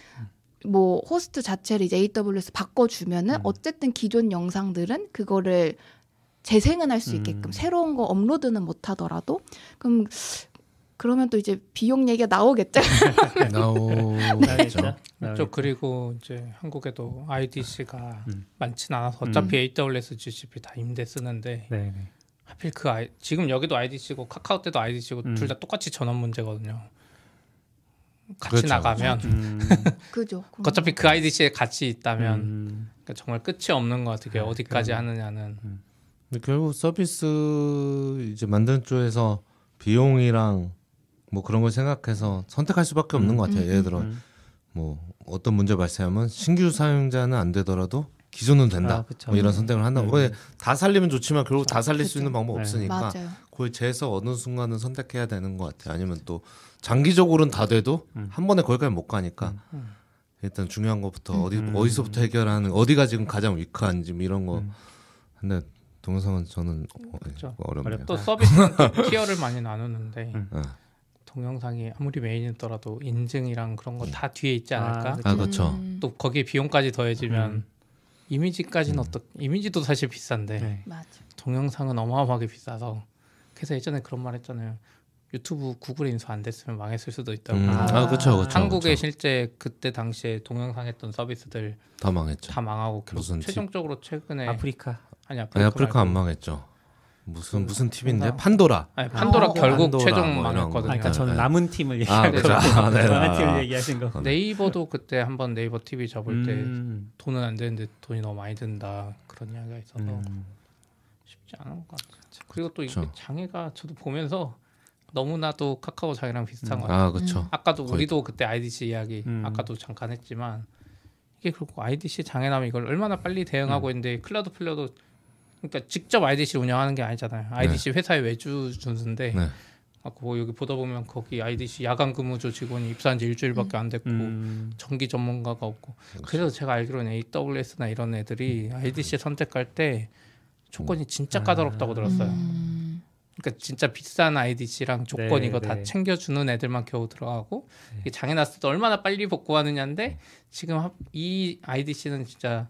[SPEAKER 5] 뭐 호스트 자체를 이제 AWS 바꿔주면은
[SPEAKER 2] 음.
[SPEAKER 5] 어쨌든 기존 영상들은 그거를 재생은 할 수 있게끔
[SPEAKER 2] 음.
[SPEAKER 5] 새로운 거 업로드는 못 하더라도 그럼 그러면 또 이제 비용 얘기가 나오겠죠. <laughs>
[SPEAKER 3] 나오겠죠.
[SPEAKER 2] 나오겠죠.
[SPEAKER 4] 저 그리고 이제 한국에도 IDC가
[SPEAKER 2] 음.
[SPEAKER 4] 많진 않아서 어차피 AWS, GCP 다 임대 쓰는데
[SPEAKER 2] 네, 네.
[SPEAKER 4] 하필 그 아이, 지금 여기도 IDC고 카카오 때도 IDC고
[SPEAKER 2] 음.
[SPEAKER 4] 둘다 똑같이 전원 문제거든요. 같이
[SPEAKER 3] 그렇죠,
[SPEAKER 4] 나가면
[SPEAKER 2] 음, <laughs>
[SPEAKER 5] 그죠.
[SPEAKER 4] 어차피 그 IDC에 같이 있다면
[SPEAKER 2] 음,
[SPEAKER 4] 그러니까 정말 끝이 없는 것 같아요.
[SPEAKER 2] 아,
[SPEAKER 4] 어디까지. 하느냐는
[SPEAKER 3] 근데 결국 서비스 이제 만드는 쪽에서 비용이랑 뭐 그런 걸 생각해서 선택할 수밖에 없는
[SPEAKER 2] 음.
[SPEAKER 3] 것 같아요.
[SPEAKER 5] 음,
[SPEAKER 3] 예를 들어
[SPEAKER 2] 음.
[SPEAKER 3] 뭐 어떤 문제 발생하면 신규 사용자는 안 되더라도 기존은 된다.
[SPEAKER 2] 아, 그쵸.
[SPEAKER 3] 뭐 이런 선택을 한다고.
[SPEAKER 2] 음.
[SPEAKER 3] 왜다 살리면 좋지만 결국 다 살릴 수
[SPEAKER 5] 그쵸.
[SPEAKER 3] 있는 방법
[SPEAKER 2] 네.
[SPEAKER 3] 없으니까
[SPEAKER 5] 맞아요.
[SPEAKER 3] 거의 재서 어느 순간은 선택해야 되는 것 같아요. 아니면 또 장기적으로는 다 돼도
[SPEAKER 2] 음.
[SPEAKER 3] 한 번에 거기까지 못 가니까
[SPEAKER 4] 음.
[SPEAKER 3] 일단 중요한 것부터
[SPEAKER 5] 음.
[SPEAKER 3] 어디
[SPEAKER 2] 음.
[SPEAKER 3] 어디서부터 해결하는 어디가 지금 가장 위크한지 뭐 이런 거.
[SPEAKER 2] 음.
[SPEAKER 3] 근데 동영상은 저는 어,
[SPEAKER 4] 그쵸.
[SPEAKER 3] 어렵네요.
[SPEAKER 2] 어렵다.
[SPEAKER 4] 또 서비스는 또 <laughs> 티어를 많이 나누는데
[SPEAKER 2] 음.
[SPEAKER 3] 어.
[SPEAKER 4] 동영상이 아무리 메인이더라도 인증이랑 그런 거 다 뒤에 있지 않을까?
[SPEAKER 2] 아,
[SPEAKER 3] 아 그렇죠.
[SPEAKER 5] 음,
[SPEAKER 4] 또 거기에 비용까지 더해지면
[SPEAKER 2] 음.
[SPEAKER 4] 이미지까지는
[SPEAKER 3] 음.
[SPEAKER 4] 어떻 이미지도 사실 비싼데
[SPEAKER 2] 네.
[SPEAKER 5] 맞아.
[SPEAKER 4] 동영상은 어마어마하게 비싸서 그래서 예전에 그런 말 했잖아요. 유튜브 구글에 인수 안 됐으면 망했을 수도 있다고.
[SPEAKER 3] 음.
[SPEAKER 2] 아,
[SPEAKER 3] 아 그렇죠. 그렇죠.
[SPEAKER 4] 한국에
[SPEAKER 3] 그렇죠.
[SPEAKER 4] 실제 그때 당시에 동영상 했던 서비스들
[SPEAKER 3] 다 망했죠.
[SPEAKER 4] 다 망하고
[SPEAKER 3] 무슨 팁?
[SPEAKER 4] 최종적으로 최근에
[SPEAKER 2] 아프리카.
[SPEAKER 4] 아니
[SPEAKER 3] 아니,
[SPEAKER 4] 아프리카,
[SPEAKER 3] 아프리카 안 망했죠. 무슨
[SPEAKER 4] 그
[SPEAKER 3] 무슨 팁인데
[SPEAKER 4] 뭔가-
[SPEAKER 3] 판도라.
[SPEAKER 4] 아니 판도라
[SPEAKER 5] 어.
[SPEAKER 4] 결국
[SPEAKER 3] 판도라
[SPEAKER 4] 최종
[SPEAKER 3] 뭐.
[SPEAKER 2] 아,
[SPEAKER 4] 망했거든요.
[SPEAKER 2] 그러니까 저는
[SPEAKER 3] 네.
[SPEAKER 2] 남은 팀을
[SPEAKER 3] 아
[SPEAKER 2] 얘기하는
[SPEAKER 3] 그렇죠.
[SPEAKER 2] 거죠.
[SPEAKER 3] 아, 네.
[SPEAKER 2] 남은
[SPEAKER 3] 아,
[SPEAKER 2] 팀을 얘기하신 거.
[SPEAKER 4] 네이버도 그때 한번 네이버 TV 접을 때
[SPEAKER 2] 음,
[SPEAKER 4] 돈은 안 되는데 돈이 너무 많이 든다 그런 이야기가 있어서
[SPEAKER 2] 음.
[SPEAKER 4] 쉽지 않은 것 같아요. 그리고 또 이게
[SPEAKER 3] 그렇죠.
[SPEAKER 4] 장애가 저도 보면서 너무나도 카카오 장애랑 비슷한 것 같아요.
[SPEAKER 3] 아 그렇죠.
[SPEAKER 4] 아까도
[SPEAKER 3] 거의
[SPEAKER 4] 우리도 그때 IDC 이야기
[SPEAKER 2] 음.
[SPEAKER 4] 아까도 잠깐 했지만 이게 그리고 IDC 장애 나면 이걸 얼마나 빨리 대응하고
[SPEAKER 2] 음.
[SPEAKER 4] 있는데 Cloudflare도 그러니까 직접 IDC를 운영하는 게 아니잖아요. IDC 회사의 외주 준 수준인데
[SPEAKER 3] 네.
[SPEAKER 4] 아까 뭐 여기 보다 보면 거기 IDC 야간 근무조 직원이 입사한 지 일주일밖에 안 됐고
[SPEAKER 2] 음.
[SPEAKER 4] 전기 전문가가 없고 그래서 제가 알기로는 AWS나 이런 애들이 IDC 선택할 때 조건이 진짜 까다롭다고 들었어요.
[SPEAKER 5] 음,
[SPEAKER 4] 그러니까 진짜 비싼 IDC랑 조건
[SPEAKER 2] 네,
[SPEAKER 4] 이거
[SPEAKER 2] 네.
[SPEAKER 4] 다 챙겨주는 애들만 겨우 들어가고 이게 장애 났을 때 얼마나 빨리 복구하느냐인데 지금 합- 이 IDC는 진짜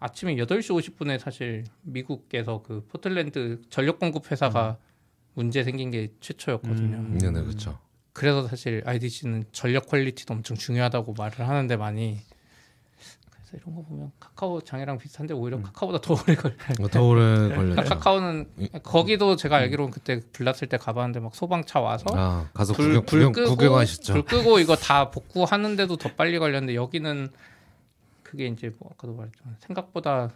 [SPEAKER 4] 아침에 8시 50분에 사실 미국에서 그 포틀랜드 전력 공급 회사가 문제 생긴 게 최초였거든요.
[SPEAKER 2] 음.
[SPEAKER 3] 네, 네 그렇죠.
[SPEAKER 4] 그래서 사실 IDC는 전력 퀄리티도 엄청 중요하다고 말을 하는데 많이 그래서 이런 거 보면 카카오 장애랑 비슷한데 오히려 카카오보다 더 오래 걸려.
[SPEAKER 3] 어, 더 오래
[SPEAKER 4] 그러니까
[SPEAKER 3] 걸렸죠.
[SPEAKER 4] 카카오는 거기도 제가 알기로는 그때 불났을 때 가봤는데 막 소방차 와서
[SPEAKER 3] 아 가서
[SPEAKER 4] 불,
[SPEAKER 3] 구경
[SPEAKER 4] 불
[SPEAKER 3] 구경
[SPEAKER 4] 끄고
[SPEAKER 3] 구경하셨죠.
[SPEAKER 4] 불 끄고 이거 다 복구하는데도 더 빨리 걸렸는데 여기는 그게 이제 뭐 아까도 말했지만 생각보다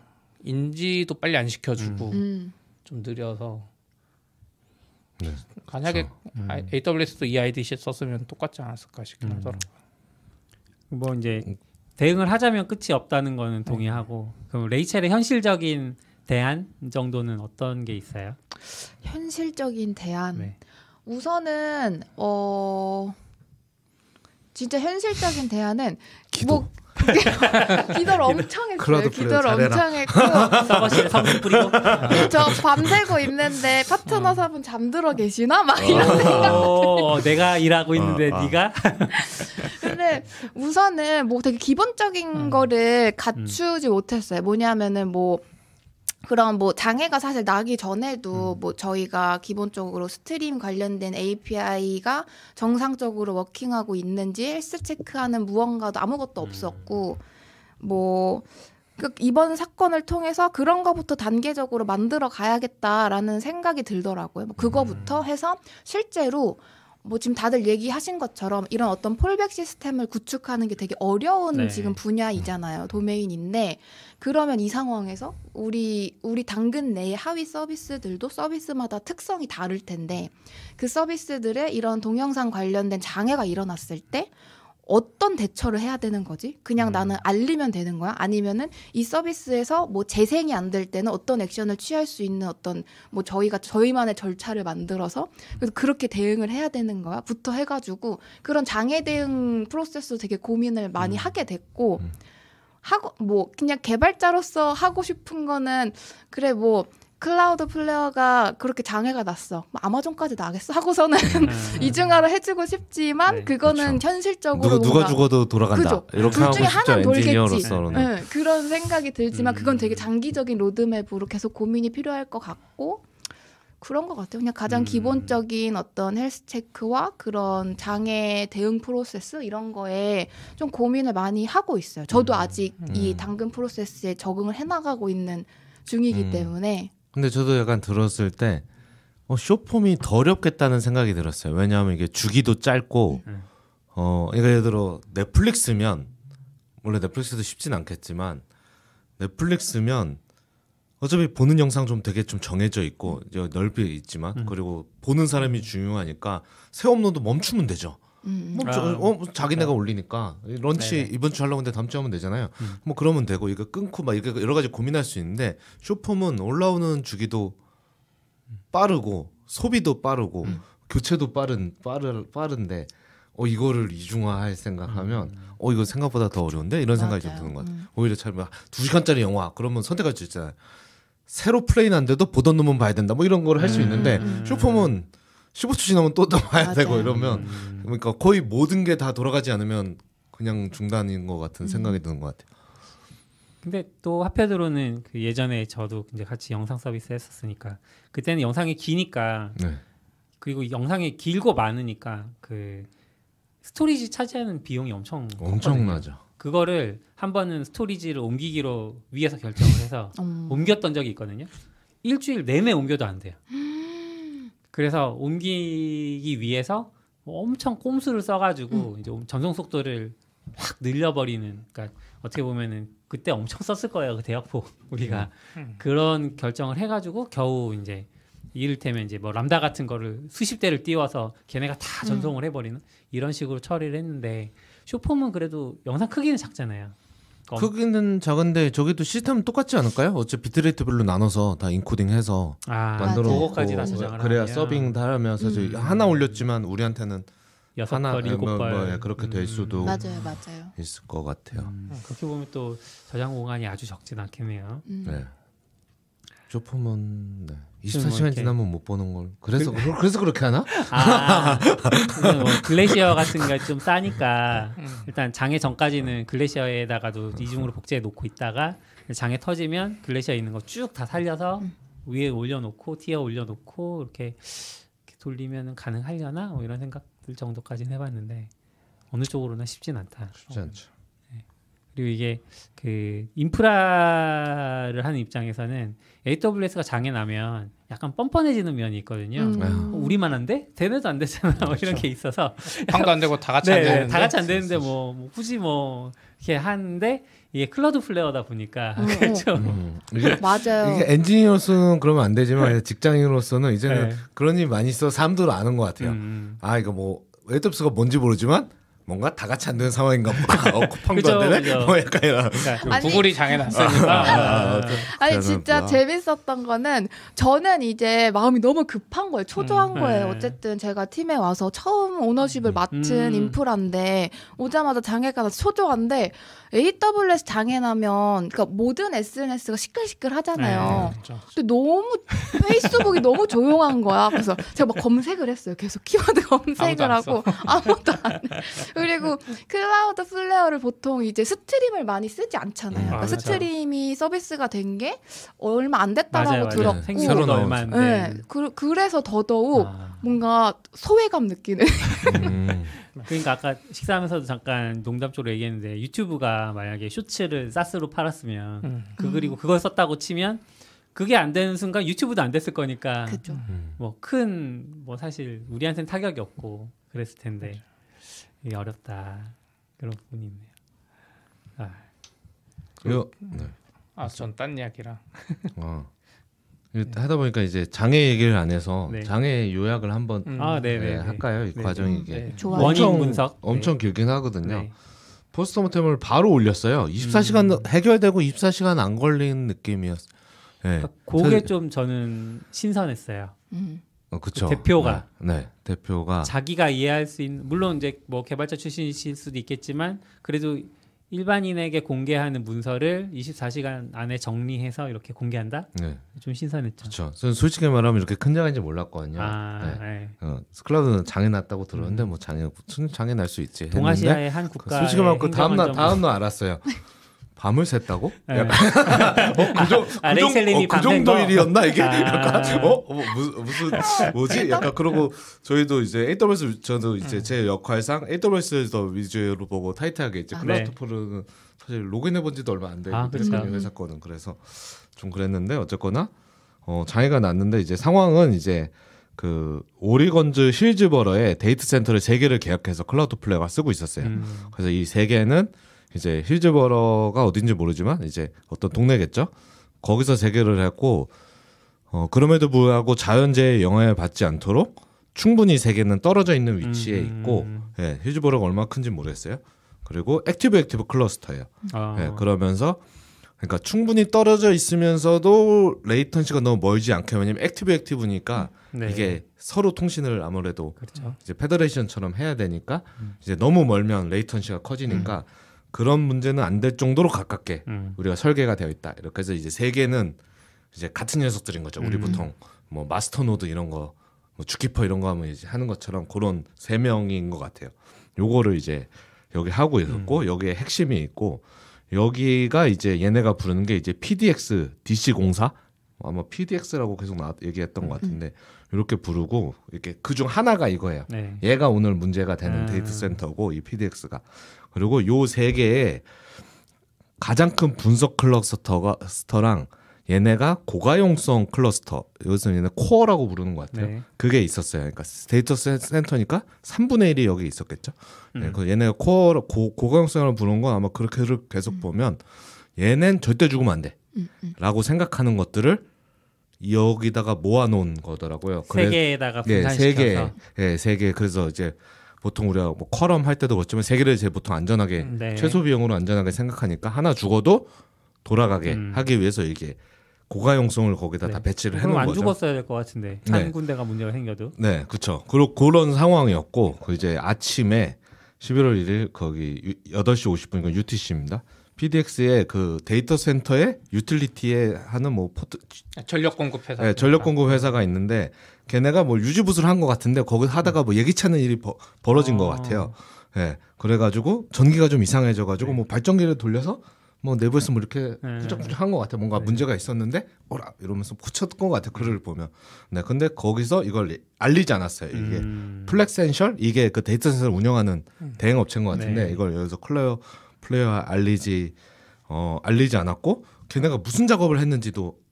[SPEAKER 4] 인지도 빨리 안 시켜주고
[SPEAKER 5] 음.
[SPEAKER 4] 좀 느려서
[SPEAKER 3] 네,
[SPEAKER 4] 만약에
[SPEAKER 2] 음.
[SPEAKER 4] 아- AWS도 이 IDC 썼으면 똑같지 않았을까 싶긴
[SPEAKER 2] 음.
[SPEAKER 4] 하더라고요.
[SPEAKER 2] 뭐 이제 대응을 하자면 끝이 없다는 거는 동의하고 그럼 레이첼의 현실적인 대안 정도는 어떤 게 있어요?
[SPEAKER 5] 현실적인 대안.
[SPEAKER 2] 네.
[SPEAKER 5] 우선은 어 진짜 현실적인 대안은
[SPEAKER 3] 기도.
[SPEAKER 5] 뭐 <laughs> 기도를 엄청 했어요. 기도를 엄청 했고. <laughs>
[SPEAKER 2] 뿌리고.
[SPEAKER 5] 저 밤새고 있는데 파트너 사분 잠들어 계시나? 막 이런
[SPEAKER 2] 어, 내가 일하고 있는데
[SPEAKER 3] 어, 어.
[SPEAKER 2] 네가? <laughs>
[SPEAKER 5] 근데 우선은 뭐 되게 기본적인
[SPEAKER 2] 음.
[SPEAKER 5] 거를 갖추지 못했어요. 뭐냐면은 뭐 그런 뭐 장애가 사실 나기 전에도
[SPEAKER 3] 음.
[SPEAKER 5] 뭐 저희가 기본적으로 Stream 관련된 API가 정상적으로 워킹하고 있는지 헬스 체크하는 무언가도 아무것도 없었고 뭐그 이번 사건을 통해서 그런 거부터 단계적으로 만들어 가야겠다라는 생각이 들더라고요. 뭐 그거부터 해서 실제로 뭐 지금 다들 얘기하신 것처럼 이런 어떤 폴백 시스템을 구축하는 게 되게 어려운
[SPEAKER 2] 네.
[SPEAKER 5] 지금 분야이잖아요. 도메인인데 그러면 이 상황에서 우리 우리 당근 내의 하위 서비스들도 서비스마다 특성이 다를 텐데 그 서비스들의 이런 동영상 관련된 장애가 일어났을 때 어떤 대처를 해야 되는 거지? 그냥
[SPEAKER 2] 음.
[SPEAKER 5] 나는 알리면 되는 거야? 아니면은 이 서비스에서 뭐 재생이 안 될 때는 어떤 액션을 취할 수 있는 어떤 뭐 저희가 저희만의 절차를 만들어서 그래서 그렇게 대응을 해야 되는 거야? 부터 해가지고 그런 장애 대응 프로세스도 되게 고민을 많이
[SPEAKER 3] 음.
[SPEAKER 5] 하게 됐고
[SPEAKER 3] 음.
[SPEAKER 5] 하고 뭐 그냥 개발자로서 하고 싶은 거는 그래 뭐 Cloudflare가 그렇게 장애가 났어. 뭐 아마존까지 나겠어 하고서는
[SPEAKER 2] 음. <laughs>
[SPEAKER 5] 이중화를 해주고 싶지만
[SPEAKER 2] 네,
[SPEAKER 5] 그거는 현실적으로
[SPEAKER 3] 누가, 누가
[SPEAKER 5] 뭔가
[SPEAKER 3] 죽어도 돌아간다.
[SPEAKER 5] 그죠.
[SPEAKER 3] 이렇게
[SPEAKER 5] 둘
[SPEAKER 3] 하고
[SPEAKER 5] 중에
[SPEAKER 3] 싶죠
[SPEAKER 5] 하나는 돌겠지.
[SPEAKER 3] 엔지니어로서는.
[SPEAKER 5] 네, 그런 생각이 들지만 그건
[SPEAKER 2] 음.
[SPEAKER 5] 되게 장기적인 로드맵으로 계속 고민이 필요할 것 같고 그런 것 같아요. 그냥 가장
[SPEAKER 2] 음.
[SPEAKER 5] 기본적인 어떤 health check와 그런 장애 대응 프로세스 이런 거에 좀 고민을 많이 하고 있어요. 저도
[SPEAKER 2] 음.
[SPEAKER 5] 아직 이
[SPEAKER 3] 음.
[SPEAKER 5] 당근 프로세스에 적응을 해나가고 있는 중이기
[SPEAKER 3] 음.
[SPEAKER 5] 때문에
[SPEAKER 3] 근데 저도 약간 들었을 때 어, 쇼폼이 더 어렵겠다는 생각이 들었어요. 왜냐하면 이게 주기도 짧고
[SPEAKER 2] 음.
[SPEAKER 3] 어 그러니까 예를 들어 넷플릭스면 원래 넷플릭스도 쉽진 않겠지만 넷플릭스면 어차피 보는 영상 좀 되게 좀 정해져 있고 넓이 있지만
[SPEAKER 2] 음.
[SPEAKER 3] 그리고 보는 사람이 중요하니까 새 업로드 멈추면 되죠.
[SPEAKER 5] 음, 음.
[SPEAKER 3] 멈춰,
[SPEAKER 2] 아,
[SPEAKER 3] 어, 자기네가 올리니까 런치
[SPEAKER 2] 네네.
[SPEAKER 3] 이번 주 하려고 하는데 다음 주 하면 되잖아요.
[SPEAKER 2] 음.
[SPEAKER 3] 뭐 그러면 되고 이거 끊고 막 이거 여러 가지 고민할 수 있는데 쇼폼은 올라오는 주기도 빠르고 소비도 빠르고
[SPEAKER 2] 음.
[SPEAKER 3] 교체도 빠른 빠르 빠른데 어 이거를 이중화할 생각하면
[SPEAKER 2] 음.
[SPEAKER 3] 어 이거 생각보다 더 어려운데 이런 생각이 좀
[SPEAKER 5] 맞아요.
[SPEAKER 3] 드는 것 같아요.
[SPEAKER 5] 음.
[SPEAKER 3] 오히려 차라리 두 시간짜리 영화 그러면 선택할 수 있잖아요. 새로 플레이한데도 보던 놈은 봐야 된다 뭐 이런 걸 할수
[SPEAKER 2] 음.
[SPEAKER 3] 있는데
[SPEAKER 5] 음.
[SPEAKER 3] 쇼폼은 15초 지나면 또또 봐야
[SPEAKER 5] 맞아요.
[SPEAKER 3] 되고 이러면
[SPEAKER 2] 음.
[SPEAKER 3] 그러니까 거의 모든 게 다 돌아가지 않으면 그냥 중단인 것 같은
[SPEAKER 5] 음.
[SPEAKER 3] 생각이 드는 것 같아요.
[SPEAKER 2] 근데 또 한편으로는 그 예전에 저도 이제 같이 영상 서비스 했었으니까 그때는 영상이 기니까
[SPEAKER 3] 네.
[SPEAKER 2] 그리고 영상이 길고 많으니까 그 storage 차지하는 비용이 엄청 컸거든요.
[SPEAKER 3] 엄청나죠.
[SPEAKER 2] 그거를 한 번은 storage를 옮기기로 위에서 결정을 해서
[SPEAKER 5] 음.
[SPEAKER 2] 옮겼던 적이 있거든요. 일주일 내내 옮겨도 안 돼요. 그래서 옮기기 위해서 뭐 엄청 꼼수를 써가지고 이제 전송 속도를 확 늘려버리는. 그러니까 어떻게 보면은 그때 엄청 썼을 거예요. 그 대역폭 <laughs> 우리가
[SPEAKER 4] 음.
[SPEAKER 2] 그런 결정을 해가지고 겨우 이제 이를테면 이제 뭐 람다 같은 거를 수십 대를 띄워서 걔네가 다 전송을 해버리는 이런 식으로 처리를 했는데 쇼폼은 그래도 영상 크기는 작잖아요.
[SPEAKER 3] 크기는 작은데 저기도 시스템은 똑같지 않을까요? 어차피 비트레이트별로 나눠서 다 인코딩해서
[SPEAKER 2] 아,
[SPEAKER 3] 만들어 놓고 그래야
[SPEAKER 2] 하면
[SPEAKER 3] 서빙 다 하면서
[SPEAKER 5] 음.
[SPEAKER 3] 하나 올렸지만 우리한테는
[SPEAKER 2] 여섯
[SPEAKER 3] 하나
[SPEAKER 2] 번, 일곱
[SPEAKER 3] 뭐,
[SPEAKER 2] 번
[SPEAKER 3] 뭐, 예, 그렇게 될 수도
[SPEAKER 5] 맞아요, 맞아요.
[SPEAKER 3] 있을 것 같아요.
[SPEAKER 2] 음, 그렇게 보면 또 저장 공간이 아주 적진 않겠네요.
[SPEAKER 5] 음.
[SPEAKER 3] 네. 쇼폼은 네.
[SPEAKER 2] 좀뭐
[SPEAKER 3] 24시간
[SPEAKER 2] 이렇게-
[SPEAKER 3] 지나면 못 보는 걸. 그래서 그, 래서 그렇게 하나?
[SPEAKER 2] 아, 뭐 글래시어 같은 게 좀 싸니까
[SPEAKER 4] 음.
[SPEAKER 2] 일단 장애 전까지는 글래시어에다가도 이중으로 복제해 놓고 있다가 장애 터지면 글래시어 있는 거 쭉 다 살려서 위에 올려놓고 티어 올려놓고 이렇게, 이렇게 돌리면 가능하려나 뭐 이런 생각들 정도까지는 해봤는데 어느 쪽으로나 쉽진 않다.
[SPEAKER 3] 쉽지 않죠.
[SPEAKER 2] 그리고 이게 그 인프라를 하는 입장에서는 AWS가 장애 나면 약간 뻔뻔해지는 면이 있거든요.
[SPEAKER 5] 음.
[SPEAKER 2] 어, 우리만 안 돼? 되네도 안 되잖아. 뭐 이런 게 있어서
[SPEAKER 4] 방도 안 되고 다 같이 안
[SPEAKER 2] 네,
[SPEAKER 4] 되는데
[SPEAKER 2] 다 같이 안 되는데 뭐, 뭐 굳이 뭐 이렇게 하는데 이게 클라우드 플레어다 보니까
[SPEAKER 5] 음, <laughs>
[SPEAKER 2] 그렇죠.
[SPEAKER 3] 음. 이게,
[SPEAKER 5] 맞아요.
[SPEAKER 3] 이게 엔지니어로서는 그러면 안 되지만 직장인으로서는 이제는
[SPEAKER 2] 네.
[SPEAKER 3] 그런 일이 많이 있어 사람들은 아는 것 같아요.
[SPEAKER 2] 음.
[SPEAKER 3] 아 이거 뭐 AWS가 뭔지 모르지만 뭔가 다 같이 안 되는 상황인가 보다. <laughs> 어, 쿠팡도 안 되네. 뭐 약간 이런.
[SPEAKER 2] 그러니까
[SPEAKER 5] 아니,
[SPEAKER 4] 구글이 장애 났으니까
[SPEAKER 3] 아, 아,
[SPEAKER 5] 아니
[SPEAKER 3] 그래서
[SPEAKER 5] 진짜
[SPEAKER 3] 뭐야.
[SPEAKER 5] 재밌었던 거는 저는 이제 마음이 너무 급한 거예요. 초조한
[SPEAKER 2] 음,
[SPEAKER 5] 거예요.
[SPEAKER 2] 네.
[SPEAKER 5] 어쨌든 제가 팀에 와서 처음 오너십을 맡은
[SPEAKER 2] 음.
[SPEAKER 5] 인프라인데 오자마자 장애가 나서 초조한데 AWS 장애 나면 그러니까 모든 SNS가 시끌시끌 하잖아요.
[SPEAKER 4] 그렇죠.
[SPEAKER 5] 근데 너무 페이스북이 너무 조용한 거야. 그래서 제가 막 검색을 했어요. 계속 키워드 검색을 하고 아무도 안 해. 그리고 Cloudflare를 보통 이제 Stream을 많이 쓰지 않잖아요.
[SPEAKER 3] 음,
[SPEAKER 5] 그러니까
[SPEAKER 2] 아, 그렇죠.
[SPEAKER 5] Stream이 서비스가 된 게 얼마 안 됐다라고
[SPEAKER 2] 맞아요, 맞아요.
[SPEAKER 5] 들었고,
[SPEAKER 2] 생기고
[SPEAKER 3] 새로 나온
[SPEAKER 2] 얼마 안
[SPEAKER 5] 네,
[SPEAKER 2] 된.
[SPEAKER 5] 그, 그래서 더더욱
[SPEAKER 2] 아.
[SPEAKER 5] 뭔가 소외감 느끼는.
[SPEAKER 3] 음.
[SPEAKER 2] 그러니까 아까 식사하면서도 잠깐 농담적으로 얘기했는데 유튜브가 만약에 쇼츠를 SaaS로 팔았으면
[SPEAKER 4] 음.
[SPEAKER 2] 그 그리고 그걸 썼다고 치면 그게 안 되는 순간 유튜브도 안 됐을 거니까
[SPEAKER 5] 그죠.
[SPEAKER 3] 음.
[SPEAKER 2] 뭐큰뭐 사실 우리한테는 타격이 없고 그랬을 텐데 이게 어렵다 그런 부분이 있네요. 아,
[SPEAKER 3] 이거 네.
[SPEAKER 4] 아전 딴 이야기랑
[SPEAKER 3] 어. 이거 하다 보니까 이제 장애 얘기를 안 해서
[SPEAKER 2] 네.
[SPEAKER 3] 장애 요약을 한번
[SPEAKER 4] 음.
[SPEAKER 2] 아
[SPEAKER 3] 네,
[SPEAKER 2] 네네
[SPEAKER 3] 할까요? 이
[SPEAKER 2] 네.
[SPEAKER 3] 과정이 이게
[SPEAKER 4] 네.
[SPEAKER 2] 원인
[SPEAKER 3] 엄청-
[SPEAKER 2] 분석
[SPEAKER 3] 엄청 길긴 하거든요.
[SPEAKER 2] 네.
[SPEAKER 3] 포스트모템을 바로 올렸어요. 24시간 해결되고 24시간 안 걸린 느낌이었. 네.
[SPEAKER 2] 그러니까 그게 좀 저는 신선했어요.
[SPEAKER 5] 음.
[SPEAKER 3] 어, 그쵸.
[SPEAKER 2] 대표가.
[SPEAKER 3] 네, 네, 대표가
[SPEAKER 2] 자기가 이해할 수 있는 물론 이제 뭐 개발자 출신이실 수도 있겠지만 그래도 일반인에게 공개하는 문서를 24시간 안에 정리해서 이렇게 공개한다?
[SPEAKER 3] 네,
[SPEAKER 2] 좀 신선했죠.
[SPEAKER 3] 그렇죠. 저는 솔직히 말하면 이렇게 큰 장애인지 몰랐거든요.
[SPEAKER 2] 아,
[SPEAKER 3] 네.
[SPEAKER 2] 네.
[SPEAKER 3] 어, 클라우드는 장애 났다고 들었는데 뭐 장애 장애 날 수 있지.
[SPEAKER 2] 동아시아의 한 국가
[SPEAKER 3] 솔직히 말하면 그 다음 날 다음 날 알았어요. <laughs> 밤을 샜다고?
[SPEAKER 2] 네.
[SPEAKER 3] 어, 그, 정,
[SPEAKER 2] 아,
[SPEAKER 3] 그, 정, 어, 그 정도
[SPEAKER 2] 거?
[SPEAKER 3] 일이었나 이게?
[SPEAKER 2] 아.
[SPEAKER 3] 약간 어, 어 무슨 무슨 뭐지? 약간 그러고 저희도 이제 AWS 저도 이제 제 역할상 AWS에서 위주로 보고 타이트하게 이제
[SPEAKER 5] 아.
[SPEAKER 3] 클라우드
[SPEAKER 2] 네.
[SPEAKER 3] 사실 로그인해 본 지도 얼마 안 되고
[SPEAKER 2] 아, 그렇죠.
[SPEAKER 3] 회사 거는 그래서 좀 그랬는데 어쨌거나 어, 장애가 났는데 이제 상황은 이제 그 오리건주 힐즈버러에 데이터 센터를 세 개를 계약해서 Cloudflare가 쓰고 있었어요.
[SPEAKER 2] 음,
[SPEAKER 3] 그래서 이 세 개는 이제 힐즈버러가 어딘지 모르지만 이제 어떤 동네겠죠. 거기서 세 개를 했고 어 그럼에도 불구하고 자연재해 영향을 받지 않도록 충분히 세 개는 떨어져 있는 위치에
[SPEAKER 2] 음,
[SPEAKER 3] 있고 예, 힐즈버러가 얼마나 큰지 모르겠어요. 그리고 active active 클러스터예요.
[SPEAKER 2] 어,
[SPEAKER 3] 예, 그러면서 그러니까 충분히 떨어져 있으면서도 latency가 너무 멀지 않게 왜냐면 active active니까
[SPEAKER 2] 네.
[SPEAKER 3] 이게 서로 통신을 아무래도
[SPEAKER 2] 그렇죠.
[SPEAKER 3] 이제 federation처럼 해야 되니까 이제 너무 멀면 latency가 커지니까 그런 문제는 안 될 정도로 가깝게
[SPEAKER 2] 음.
[SPEAKER 3] 우리가 설계가 되어 있다. 이렇게 해서 이제 세 개는 이제 같은 녀석들인 거죠. 우리
[SPEAKER 2] 음.
[SPEAKER 3] 보통 뭐 마스터 노드 이런 거, 뭐 ZooKeeper 이런 거 하면 이제 하는 것처럼 그런 세 명인 것 같아요. 요거를 이제 여기 하고 있었고 여기에 핵심이 있고 여기가 이제 얘네가 부르는 게 이제 PDX DC 공사 아마 PDX라고 계속 나 얘기했던 것 같은데 이렇게 부르고 이렇게 그중 하나가 이거예요.
[SPEAKER 2] 네.
[SPEAKER 3] 얘가 오늘 문제가 되는
[SPEAKER 2] 음.
[SPEAKER 3] 데이터 센터고 이 PDX가 그리고 요 세 개의 가장 큰 분석 클러스터가 스터랑 얘네가 고가용성 클러스터 여기서 얘네 코어라고 부르는 것 같아요.
[SPEAKER 2] 네.
[SPEAKER 3] 그게 있었어요. 그러니까 데이터 센- 센터니까 3분의 1이 여기 있었겠죠. 네,
[SPEAKER 2] 음.
[SPEAKER 3] 그 얘네가 코어 고, 고가용성을 부르는 건 아마 그렇게 계속 보면 얘는 절대 죽으면 안 돼.
[SPEAKER 5] 음, 음.
[SPEAKER 3] 라고 생각하는 것들을 여기다가 모아놓은 거더라고요.
[SPEAKER 2] 세
[SPEAKER 3] 그래-
[SPEAKER 2] 개에다가
[SPEAKER 3] 네, 세 개,
[SPEAKER 2] 분산시켜서
[SPEAKER 3] 예, 세 개. 그래서 이제 보통 우리가 뭐 컬럼 할 때도 그렇지만 세 개를 제 보통 안전하게
[SPEAKER 2] 네.
[SPEAKER 3] 최소 비용으로 안전하게 생각하니까 하나 죽어도 돌아가게
[SPEAKER 2] 음.
[SPEAKER 3] 하기 위해서 이게 고가용성을 거기다
[SPEAKER 2] 네.
[SPEAKER 3] 다 배치를 해놓은
[SPEAKER 2] 안
[SPEAKER 3] 거죠.
[SPEAKER 2] 죽었어야 될 것 같은데
[SPEAKER 3] 네.
[SPEAKER 2] 한 군데가 문제가 생겨도
[SPEAKER 3] 네, 그렇죠. 그리고 그런 상황이었고 그 이제 아침에 11월 1일 거기 유- 8시 50분이니까 UTC입니다. PDX의 그 데이터 센터의 유틸리티에 하는 뭐 포트
[SPEAKER 4] 전력 공급 회사.
[SPEAKER 3] 네, 전력 공급 회사가 있는데 걔네가 뭐 유지보수를 한 것 같은데 거기 하다가 뭐 예기치 않은 일이 버, 벌어진 것
[SPEAKER 2] 어.
[SPEAKER 3] 같아요. 예. 그래가지고 전기가 좀 이상해져가지고
[SPEAKER 2] 네.
[SPEAKER 3] 뭐 발전기를 돌려서 뭐 내부에서 뭐 이렇게
[SPEAKER 2] 네.
[SPEAKER 3] 후적후적 한것 같아. 뭔가 문제가 있었는데 어라 이러면서 고쳤던 것 같아. 글을 보면. 네. 근데 거기서 이걸 알리지 않았어요. 이게
[SPEAKER 2] 음.
[SPEAKER 3] Flexential 이게 그 데이터 센터를 운영하는 대행 업체인 것 같은데
[SPEAKER 2] 네.
[SPEAKER 3] 이걸 여기서 Cloudflare 알리지 어 알리지 않았고 걔네가 무슨 작업을 했는지도 그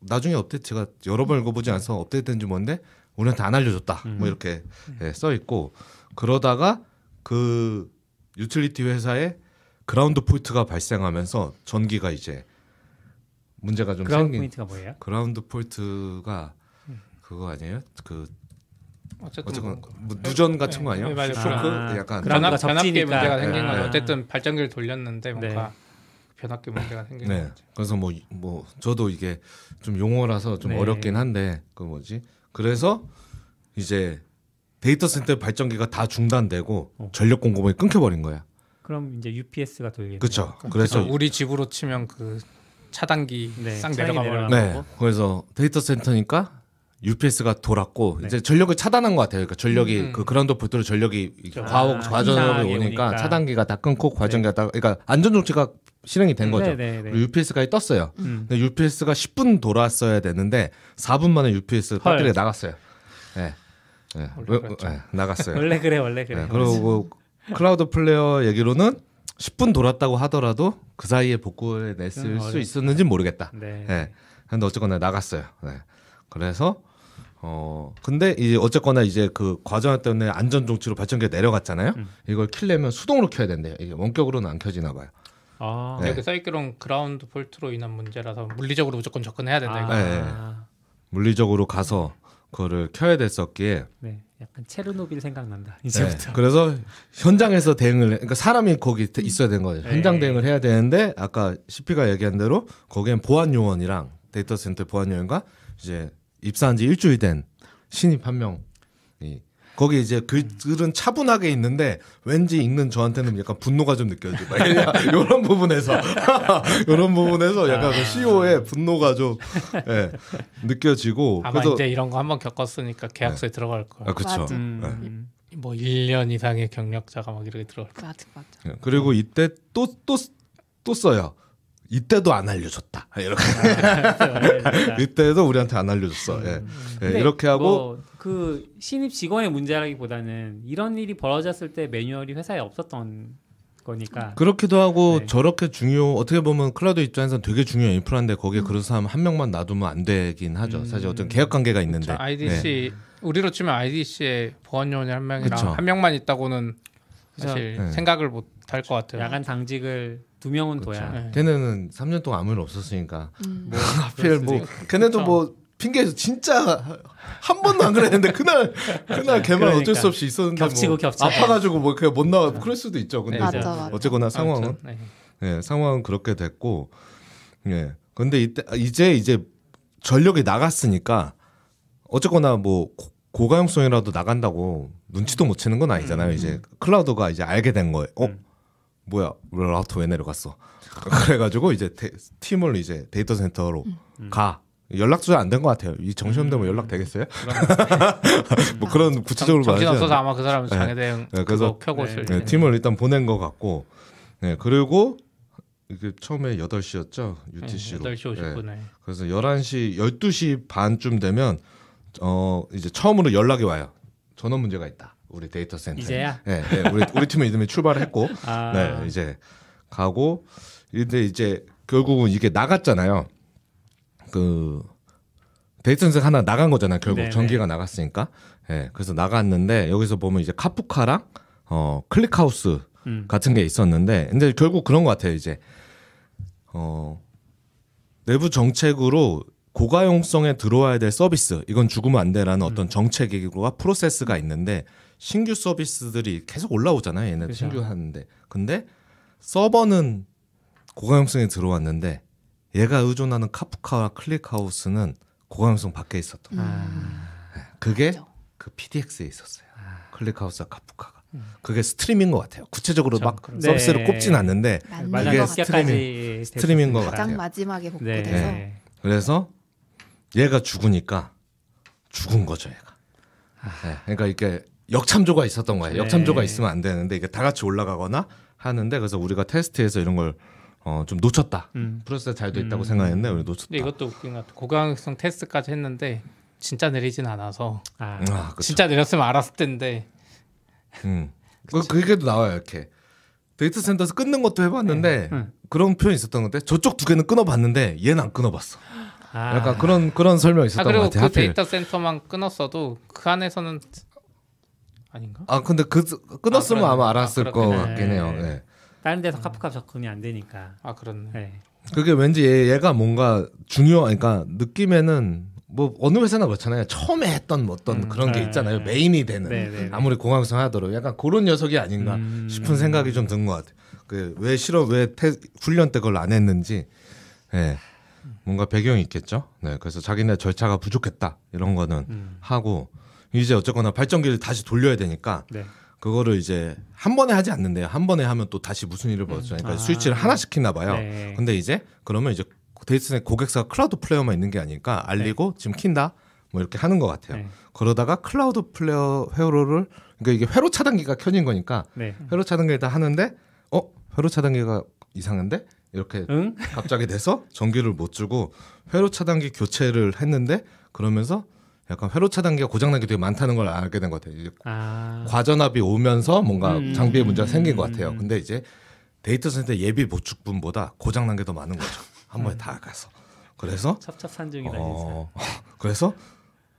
[SPEAKER 3] 나중에 업데이트가 여러 번 읽어보지 않아서 업데이트된지 뭔데 우리한테 안 알려줬다
[SPEAKER 2] 음.
[SPEAKER 3] 뭐 이렇게 예, 써 있고 그러다가 그 유틸리티 회사에 ground fault가 발생하면서 전기가 이제 문제가 좀
[SPEAKER 2] 그라운드
[SPEAKER 3] 생긴
[SPEAKER 2] fault가 뭐예요?
[SPEAKER 3] ground fault가 그거 아니에요? 그
[SPEAKER 4] 어쨌든
[SPEAKER 3] 어쨌건 뭐뭐 누전 같은 거 아니에요?
[SPEAKER 4] 네, 맞아요.
[SPEAKER 3] 쇼크
[SPEAKER 2] 아,
[SPEAKER 3] 약간
[SPEAKER 4] 변압
[SPEAKER 2] 접지니까.
[SPEAKER 4] 문제가 생긴 건
[SPEAKER 3] 네.
[SPEAKER 4] 어쨌든 발전기를 돌렸는데 뭔가
[SPEAKER 2] 네.
[SPEAKER 4] 변압기 문제가 생긴
[SPEAKER 3] 네.
[SPEAKER 4] 거죠.
[SPEAKER 3] 그래서 뭐 뭐 저도 이게 좀 용어라서 좀
[SPEAKER 2] 네.
[SPEAKER 3] 어렵긴 한데 그 뭐지? 그래서 이제 데이터 센터 발전기가 다 중단되고
[SPEAKER 2] 어.
[SPEAKER 3] 전력 공급이 끊겨버린 거야.
[SPEAKER 2] 그럼 이제 UPS가 돌리는
[SPEAKER 3] 그렇죠. 그래서
[SPEAKER 4] 그래서 우리 집으로 치면 그 차단기
[SPEAKER 2] 네,
[SPEAKER 4] 싹 내려가 버려.
[SPEAKER 2] 내려가-
[SPEAKER 3] 네. 그래서 데이터 센터니까 UPS가 돌았고
[SPEAKER 2] 네.
[SPEAKER 3] 이제 전력을 차단한 것 같아요. 그러니까 전력이
[SPEAKER 4] 음.
[SPEAKER 3] 그 ground fault로 전력이
[SPEAKER 2] 아,
[SPEAKER 3] 과호 과전으로
[SPEAKER 2] 이상하게
[SPEAKER 3] 오니까
[SPEAKER 2] 오니까.
[SPEAKER 3] 차단기가 다 끊고 과전기가 다 그러니까 안전 조치가 실행이 된 거죠.
[SPEAKER 2] 네, 네, 네.
[SPEAKER 3] UPS까지 떴어요.
[SPEAKER 2] 음.
[SPEAKER 3] 근데 UPS가 10분 돌았어야 되는데 4분 만에 UPS
[SPEAKER 2] 헐.
[SPEAKER 3] 배터리가 나갔어요. 예. 예.
[SPEAKER 4] 그렇죠.
[SPEAKER 3] 예, 나갔어요. <laughs>
[SPEAKER 2] 원래 그래 원래 그래.
[SPEAKER 3] 예, 그리고 Cloudflare 얘기로는 10분 돌았다고 하더라도 그 사이에 복구해 냈을
[SPEAKER 2] 음,
[SPEAKER 3] 수 있었는지 모르겠다.
[SPEAKER 2] 네.
[SPEAKER 3] 예. 근데 어쨌거나 나갔어요. 네. 그래서 어 근데 이제 어쨌거나 이제 그 과정 때문에 안전 종치로 발전기가 내려갔잖아요.
[SPEAKER 2] 음.
[SPEAKER 3] 이걸 킬려면 수동으로 켜야 된대요. 이게 원격으로는 안 켜지나 봐요.
[SPEAKER 2] 아.
[SPEAKER 3] 네.
[SPEAKER 4] 여기 써있기로는 그라운드 폴트로 인한 문제라서 물리적으로 무조건 접근해야 된다 이거.
[SPEAKER 3] 네.
[SPEAKER 2] 아.
[SPEAKER 3] 물리적으로 가서 그거를 켜야 됐었기에
[SPEAKER 2] 네. 약간 체르노빌 생각난다.
[SPEAKER 3] 네.
[SPEAKER 2] 이제부터.
[SPEAKER 3] 그래서 현장에서 대응을 해- 그러니까 사람이 거기 있어야 되는 거예요.
[SPEAKER 2] 네.
[SPEAKER 3] 현장 대응을 해야 되는데 아까 CP가 얘기한 대로 거기엔 보안 요원이랑 데이터 센터 보안 요원과 이제 입사한 지 일주일 된 신입 한 명이 거기 이제 글은 차분하게 있는데 왠지 읽는 저한테는 약간 분노가 좀 느껴져. 이런 <laughs> 부분에서 <laughs> 이런 부분에서 약간 그 CEO의 분노가 좀 예, 느껴지고
[SPEAKER 4] 아마
[SPEAKER 3] 그래서
[SPEAKER 4] 이제 이런 거 한번 겪었으니까 계약서에 들어갈 거야.
[SPEAKER 3] 아 그렇죠.
[SPEAKER 5] 맞아.
[SPEAKER 2] 음.
[SPEAKER 4] 뭐 1년 이상의 경력자가 막 이렇게 들어갈 거야.
[SPEAKER 5] 맞아 맞아.
[SPEAKER 3] 예, 그리고 이때 또 또 또 써요. 이때도 안 알려줬다. <laughs> 이렇게 <laughs> 이때도 우리한테 안 알려줬어. 예. 예,
[SPEAKER 2] 근데
[SPEAKER 3] 이렇게 하고
[SPEAKER 2] 뭐 그 신입 직원의 문제라기보다는 이런 일이 벌어졌을 때 매뉴얼이 회사에 없었던 거니까.
[SPEAKER 3] 그렇기도 하고
[SPEAKER 2] 네.
[SPEAKER 3] 저렇게 중요 어떻게 보면 클라우드 입장에서는 되게 중요한 인프라인데
[SPEAKER 2] 음.
[SPEAKER 3] 거기에 그런 사람 한 명만 놔두면 안 되긴 하죠. 사실 어떤 계약 관계가 있는데.
[SPEAKER 4] 자, IDC 우리로 치면 IDC에 보안 요원이 한 명이랑
[SPEAKER 3] 그쵸.
[SPEAKER 4] 한 명만 있다고는 사실
[SPEAKER 3] 네.
[SPEAKER 4] 생각을 못 할 것 같아요.
[SPEAKER 2] 야간 당직을 두 명은 둬야.
[SPEAKER 4] 네.
[SPEAKER 3] 걔네는 3년 동안 아무 일 없었으니까
[SPEAKER 5] 음.
[SPEAKER 2] 뭐
[SPEAKER 3] 하필 뭐. 걔네도
[SPEAKER 4] 그쵸.
[SPEAKER 3] 뭐 핑계에서 진짜 한 번도 안 그랬는데 그날 그날 걔만 어쩔
[SPEAKER 2] 그러니까.
[SPEAKER 3] 수 없이 있었는데
[SPEAKER 2] 겹치고
[SPEAKER 3] 뭐
[SPEAKER 2] 겹쳐.
[SPEAKER 3] 아파가지고 뭐 그냥 못 나와 그럴 수도 있죠. 근데
[SPEAKER 2] 네,
[SPEAKER 3] 이제
[SPEAKER 5] 맞아 맞아.
[SPEAKER 3] 어쨌거나 상황은
[SPEAKER 4] 아무튼, 네.
[SPEAKER 3] 예, 상황은 그렇게 됐고, 예. 근데 이때 이제 이제 전력이 나갔으니까 어쨌거나 뭐 고- 고가용성이라도 나간다고 눈치도 못 채는 건 아니잖아요. 이제 클라우드가 이제 알게 된 거예요. 어,
[SPEAKER 2] 음.
[SPEAKER 3] 뭐야, 라우터 왜 내려갔어? 그래가지고 이제 데- 팀을 이제 데이터 센터로
[SPEAKER 2] 음.
[SPEAKER 3] 가. 연락도 안된 것 같아요. 이 정시험 되면 연락 되겠어요? <laughs> 뭐 그런 구체적으로
[SPEAKER 4] 정신
[SPEAKER 3] 말하지
[SPEAKER 4] 없어서. 아마 그 사람은
[SPEAKER 3] 네.
[SPEAKER 4] 장애 대응
[SPEAKER 3] 네,
[SPEAKER 4] 그거
[SPEAKER 3] 그래서-
[SPEAKER 4] 켜고
[SPEAKER 2] 네.
[SPEAKER 3] 네, 팀을 일단 보낸 것 같고, 네, 그리고 이게 처음에 8시였죠 UTC로.
[SPEAKER 4] 8시 50분에
[SPEAKER 3] 그래서 11시, 12시 반쯤 되면 어 이제 처음으로 연락이 와요. 전원 문제가 있다. 우리 데이터 센터.
[SPEAKER 2] 이제야?
[SPEAKER 3] 네, 네, 우리 우리 팀은 이름이 출발을 했고,
[SPEAKER 2] 아.
[SPEAKER 3] 네, 이제 가고 근데 이제 결국은 이게 나갔잖아요. 그 데이터 센터 하나 나간 거잖아요. 결국
[SPEAKER 2] 네네.
[SPEAKER 3] 전기가 나갔으니까. 예. 그래서 나갔는데 여기서 보면 이제 Kafka랑 어 클릭하우스
[SPEAKER 2] 음.
[SPEAKER 3] 같은 게 있었는데 근데 결국 그런 것 같아요 이제 어 내부 정책으로 고가용성에 들어와야 될 서비스 이건 죽으면 안 돼라는 어떤 정책이고 프로세스가 있는데 신규 서비스들이 계속 올라오잖아요 얘네
[SPEAKER 2] 그죠.
[SPEAKER 3] 신규 하는데 근데 서버는 고가용성에 들어왔는데 얘가 의존하는 카프카와 클릭하우스는 고가용성 밖에 있었던 거예요.
[SPEAKER 2] 아.
[SPEAKER 3] 그게
[SPEAKER 5] 그죠.
[SPEAKER 3] 그 PDX에 있었어요. ClickHouse와 Kafka가. 그게 스트림인 것 같아요. 구체적으로
[SPEAKER 2] 그쵸.
[SPEAKER 3] 막 서비스를
[SPEAKER 2] 네.
[SPEAKER 3] 꼽진 않는데
[SPEAKER 2] 맞아
[SPEAKER 3] 그게.
[SPEAKER 2] 끝까지
[SPEAKER 3] 스트리밍인 것. 같아요.
[SPEAKER 5] 가장 마지막에 복구돼서
[SPEAKER 2] 네.
[SPEAKER 3] 그래서 얘가 죽으니까 죽은 거죠, 얘가. 네, 그러니까 이게 역참조가 있었던 거예요.
[SPEAKER 2] 네.
[SPEAKER 3] 역참조가 있으면 안 되는데 이게 다 같이 올라가거나 하는데 그래서 우리가 테스트에서 이런 걸 어, 좀 놓쳤다.
[SPEAKER 2] 음.
[SPEAKER 3] 프로세스 잘돼 있다고
[SPEAKER 2] 음.
[SPEAKER 3] 생각했는데 우리 놓쳤다.
[SPEAKER 4] 근데 이것도 웃긴 것 같아. 고가용성 테스트까지 했는데 진짜 내리진 않아서
[SPEAKER 2] 아.
[SPEAKER 3] 아.
[SPEAKER 4] 진짜 내렸으면 알았을 텐데
[SPEAKER 3] 음. 그 그게도 나와요 이렇게 데이터 센터에서 끊는 것도 해봤는데
[SPEAKER 2] 음.
[SPEAKER 3] 그런 표현이 있었던 건데 저쪽 두 개는 끊어봤는데 얘는 안 끊어봤어.
[SPEAKER 2] 아.
[SPEAKER 3] 약간 그런 그런 설명이
[SPEAKER 4] 아
[SPEAKER 3] 있었던 것
[SPEAKER 4] 그리고
[SPEAKER 3] 같아요.
[SPEAKER 4] 그
[SPEAKER 3] 하필.
[SPEAKER 4] 데이터 센터만 끊었어도 그 안에서는 아닌가?
[SPEAKER 3] 아 근데 그 끊었으면
[SPEAKER 4] 아,
[SPEAKER 3] 아, 마. 알았을
[SPEAKER 4] 아,
[SPEAKER 3] 것. 같긴 해요.
[SPEAKER 2] 네.
[SPEAKER 3] 네.
[SPEAKER 2] 다른 데서 카프카 접근이 안 되니까.
[SPEAKER 4] 아 그렇네.
[SPEAKER 2] 네.
[SPEAKER 3] 그게 왠지 얘, 얘가 뭔가 중요, 그러니까 느낌에는 뭐 어느 회사나 그렇잖아요. 처음에 했던 뭐 어떤
[SPEAKER 2] 음,
[SPEAKER 3] 그런 게
[SPEAKER 2] 네.
[SPEAKER 3] 있잖아요. 메인이 되는
[SPEAKER 2] 네, 네, 네.
[SPEAKER 3] 아무리 공항성 하더라도 약간 그런 녀석이 아닌가
[SPEAKER 2] 음.
[SPEAKER 3] 싶은 생각이 좀 든 것 같아요. 그왜 실험 왜 태, 훈련 때 그걸 안 했는지, 예, 뭔가 배경이 있겠죠. 네, 그래서 자기네 절차가 부족했다 이런 거는
[SPEAKER 2] 음.
[SPEAKER 3] 하고 이제 어쨌거나 발전기를 다시 돌려야 되니까
[SPEAKER 2] 네.
[SPEAKER 3] 그거를 이제 한 번에 하지 않는데요. 한 번에 하면 또 다시 무슨 일을 벌어져. 그러니까
[SPEAKER 2] 아.
[SPEAKER 3] 스위치를 하나 시키나 봐요.
[SPEAKER 2] 네.
[SPEAKER 3] 근데 이제 그러면 이제 데이터센터 고객사가 Cloudflare만 있는 게 아니니까 알리고
[SPEAKER 2] 네.
[SPEAKER 3] 지금 킨다. 뭐 이렇게 하는 것 같아요.
[SPEAKER 2] 네.
[SPEAKER 3] 그러다가 Cloudflare 회로를 그러니까 이게 회로 차단기가 켜진 거니까
[SPEAKER 2] 네.
[SPEAKER 3] 회로 차단기를 다 하는데 어 회로 차단기가 이상한데 이렇게
[SPEAKER 2] 응?
[SPEAKER 3] 갑자기 돼서 전기를 못 주고 회로 차단기 교체를 했는데 그러면서 약간 회로 차단기가 고장난 게 되게 많다는 걸 알게 된 것 같아요. 이제
[SPEAKER 2] 아.
[SPEAKER 3] 과전압이 오면서 뭔가
[SPEAKER 2] 음,
[SPEAKER 3] 장비에
[SPEAKER 2] 음,
[SPEAKER 3] 문제가
[SPEAKER 2] 음,
[SPEAKER 3] 생긴 것
[SPEAKER 2] 음,
[SPEAKER 3] 같아요.
[SPEAKER 2] 음.
[SPEAKER 3] 근데 이제 데이터 센터 예비 비축분보다 고장난 게 더 많은 거죠. 한 번에 다 가서. 그래서
[SPEAKER 2] 첩첩산중이다.
[SPEAKER 3] 어, <laughs> 그래서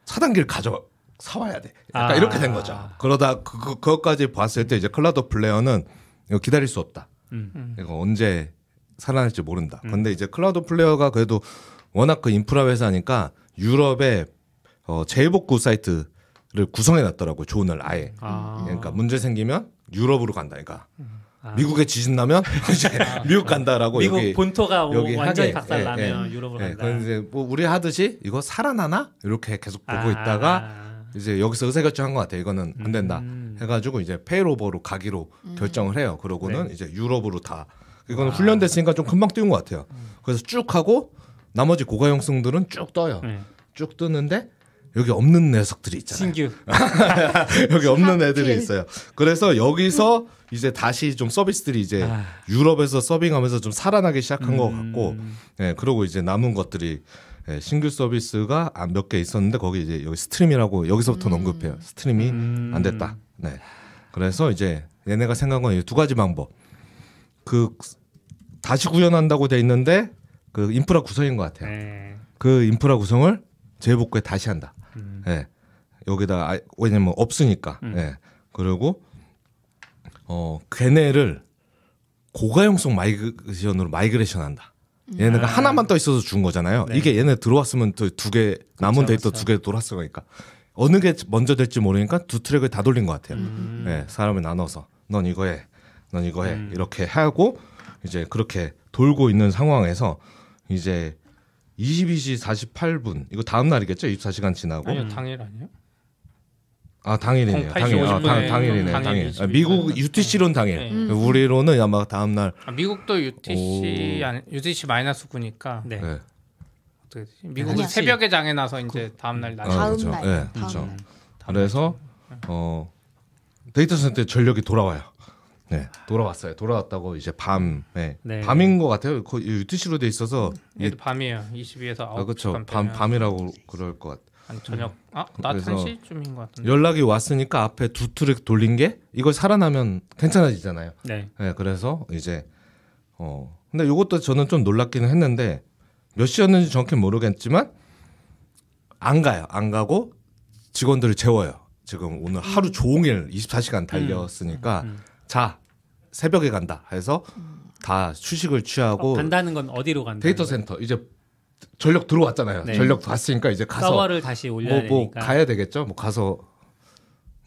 [SPEAKER 3] 차단기를 가져 사와야 돼. 약간
[SPEAKER 2] 아.
[SPEAKER 3] 이렇게 된 거죠. 그러다 그, 그, 그것까지 봤을 때 이제 Cloudflare는 이거 기다릴 수 없다.
[SPEAKER 2] 음.
[SPEAKER 3] 이거 언제 살아날지 모른다. 근데 이제 Cloudflare가 그래도 워낙 그 인프라 회사니까 유럽에 어, 재복구 사이트를 구성해 놨더라고요. 존을 아예.
[SPEAKER 2] 아.
[SPEAKER 3] 그러니까 문제 생기면 유럽으로 간다. 그러니까
[SPEAKER 2] 아.
[SPEAKER 3] 미국에 지진 나면 <laughs> 이제 미국 간다라고
[SPEAKER 2] 미국
[SPEAKER 3] 여기
[SPEAKER 2] 본토가 뭐
[SPEAKER 3] 여기
[SPEAKER 2] 완전히
[SPEAKER 3] 하게,
[SPEAKER 2] 박살
[SPEAKER 3] 예,
[SPEAKER 2] 나면
[SPEAKER 3] 예.
[SPEAKER 2] 유럽으로
[SPEAKER 3] 예,
[SPEAKER 2] 간다.
[SPEAKER 3] 이제 뭐 우리 하듯이 이거 살아나나 이렇게 계속 보고
[SPEAKER 2] 아.
[SPEAKER 3] 있다가 이제 여기서 의사결정한 것 같아요. 이거는 안 된다.
[SPEAKER 2] 음.
[SPEAKER 3] 해가지고 이제 페이로버로 가기로 결정을 해요. 그러고는
[SPEAKER 2] 네.
[SPEAKER 3] 이제 유럽으로 다. 이거는 훈련됐으니까 좀 금방 띄운 것 같아요. 그래서 쭉 하고 나머지 고가용성들은 쭉 떠요.
[SPEAKER 2] 네.
[SPEAKER 3] 쭉 뜨는데 여기 없는 녀석들이 있잖아요.
[SPEAKER 2] 신규. <laughs>
[SPEAKER 3] 여기 없는 애들이. 있어요. 그래서 여기서 <laughs> 이제 다시 좀 서비스들이 이제
[SPEAKER 2] 아.
[SPEAKER 3] 유럽에서 서빙하면서 좀 살아나기 시작한 것
[SPEAKER 2] 음.
[SPEAKER 3] 같고, 예, 그리고 이제 남은 것들이 예, 신규 서비스가 아, 몇개 있었는데 거기 이제 여기 스트림이라고 여기서부터 언급해요. 스트림이
[SPEAKER 2] 음.
[SPEAKER 3] 안 됐다. 네. 그래서 이제 얘네가 생각한 건 두 가지 방법. 그 다시 구현한다고 돼 있는데 그 인프라 구성인 것 같아요.
[SPEAKER 2] 네.
[SPEAKER 3] 그 인프라 구성을 재복구에 다시 한다.
[SPEAKER 2] 음.
[SPEAKER 3] 예. 여기다 아, 왜냐면 없으니까.
[SPEAKER 2] 음.
[SPEAKER 3] 예. 그리고 어 걔네를 고가용성 migration으로 migration 한다. 얘네가
[SPEAKER 2] 아.
[SPEAKER 3] 하나만 떠 있어서 죽은 거잖아요.
[SPEAKER 2] 네.
[SPEAKER 3] 이게 얘네 들어왔으면 또두개 남은 데이터. 두 개 돌았을 거니까 어느 게 먼저 될지 모르니까 두 트랙을 다 돌린 것 같아요.
[SPEAKER 2] 음.
[SPEAKER 3] 예, 사람을 나눠서 넌 이거 해, 넌 이거 해
[SPEAKER 2] 음.
[SPEAKER 3] 이렇게 하고 이제 그렇게 돌고 있는 상황에서 이제 22시 48분 이거 다음 날이겠죠? 24시간 지나고
[SPEAKER 4] 아니요 당일 아니에요?
[SPEAKER 3] 아 당일이네요.
[SPEAKER 4] 08시
[SPEAKER 3] 당일, 아,
[SPEAKER 4] 50분에
[SPEAKER 3] 당, 당일이네.
[SPEAKER 4] 당일
[SPEAKER 3] 당일.
[SPEAKER 4] 22일.
[SPEAKER 3] 아, 미국 UTC로는 당일.
[SPEAKER 4] 네.
[SPEAKER 5] 음.
[SPEAKER 3] 우리로는 아마 다음 날.
[SPEAKER 4] 아, 미국도 UTC
[SPEAKER 3] 오.
[SPEAKER 4] 아니, UTC 마이너스 9니까
[SPEAKER 2] 네.
[SPEAKER 3] 네.
[SPEAKER 4] 어떻게 되지? 미국은
[SPEAKER 5] 아니야.
[SPEAKER 4] 새벽에 장애 나서 이제 다음 날
[SPEAKER 3] 아,
[SPEAKER 4] 낮에
[SPEAKER 5] 다음
[SPEAKER 3] 그렇죠.
[SPEAKER 5] 날.
[SPEAKER 3] 네, 그렇죠.
[SPEAKER 5] 날.
[SPEAKER 3] 그래서 어 데이터 센터 전력이 돌아와요. 네, 돌아왔어요. 돌아왔다고 이제 밤에
[SPEAKER 2] 네.
[SPEAKER 3] 밤인 것 같아요. 거 UTC로 돼 있어서
[SPEAKER 4] 얘도 밤이에요. 22에서 9시
[SPEAKER 3] 아 그렇죠. 반밤 밤이라고 그럴 것 같아요.
[SPEAKER 4] 한 저녁 아낮
[SPEAKER 3] 그래서
[SPEAKER 4] 1시쯤인 것 같은데.
[SPEAKER 3] 연락이 왔으니까 앞에 두 트랙 돌린 게 이걸 살아나면 괜찮아지잖아요.
[SPEAKER 2] 네.
[SPEAKER 3] 네, 그래서 이제 어 근데 이것도 저는 좀 놀랍기는 했는데 몇 시였는지 정확히 모르겠지만 안 가요. 안 가고 직원들을 재워요. 지금 오늘 하루 종일 24시간 달렸으니까
[SPEAKER 2] 음.
[SPEAKER 3] 자 새벽에 간다 해서 다 휴식을 취하고
[SPEAKER 2] 어, 간다는 건 어디로 간다?
[SPEAKER 3] 데이터 센터 이제 전력 들어왔잖아요.
[SPEAKER 2] 네.
[SPEAKER 3] 전력 왔으니까 이제 가서
[SPEAKER 2] 서버를 다시 올려야
[SPEAKER 3] 뭐, 뭐
[SPEAKER 2] 되니까.
[SPEAKER 3] 가야 되겠죠. 뭐 가서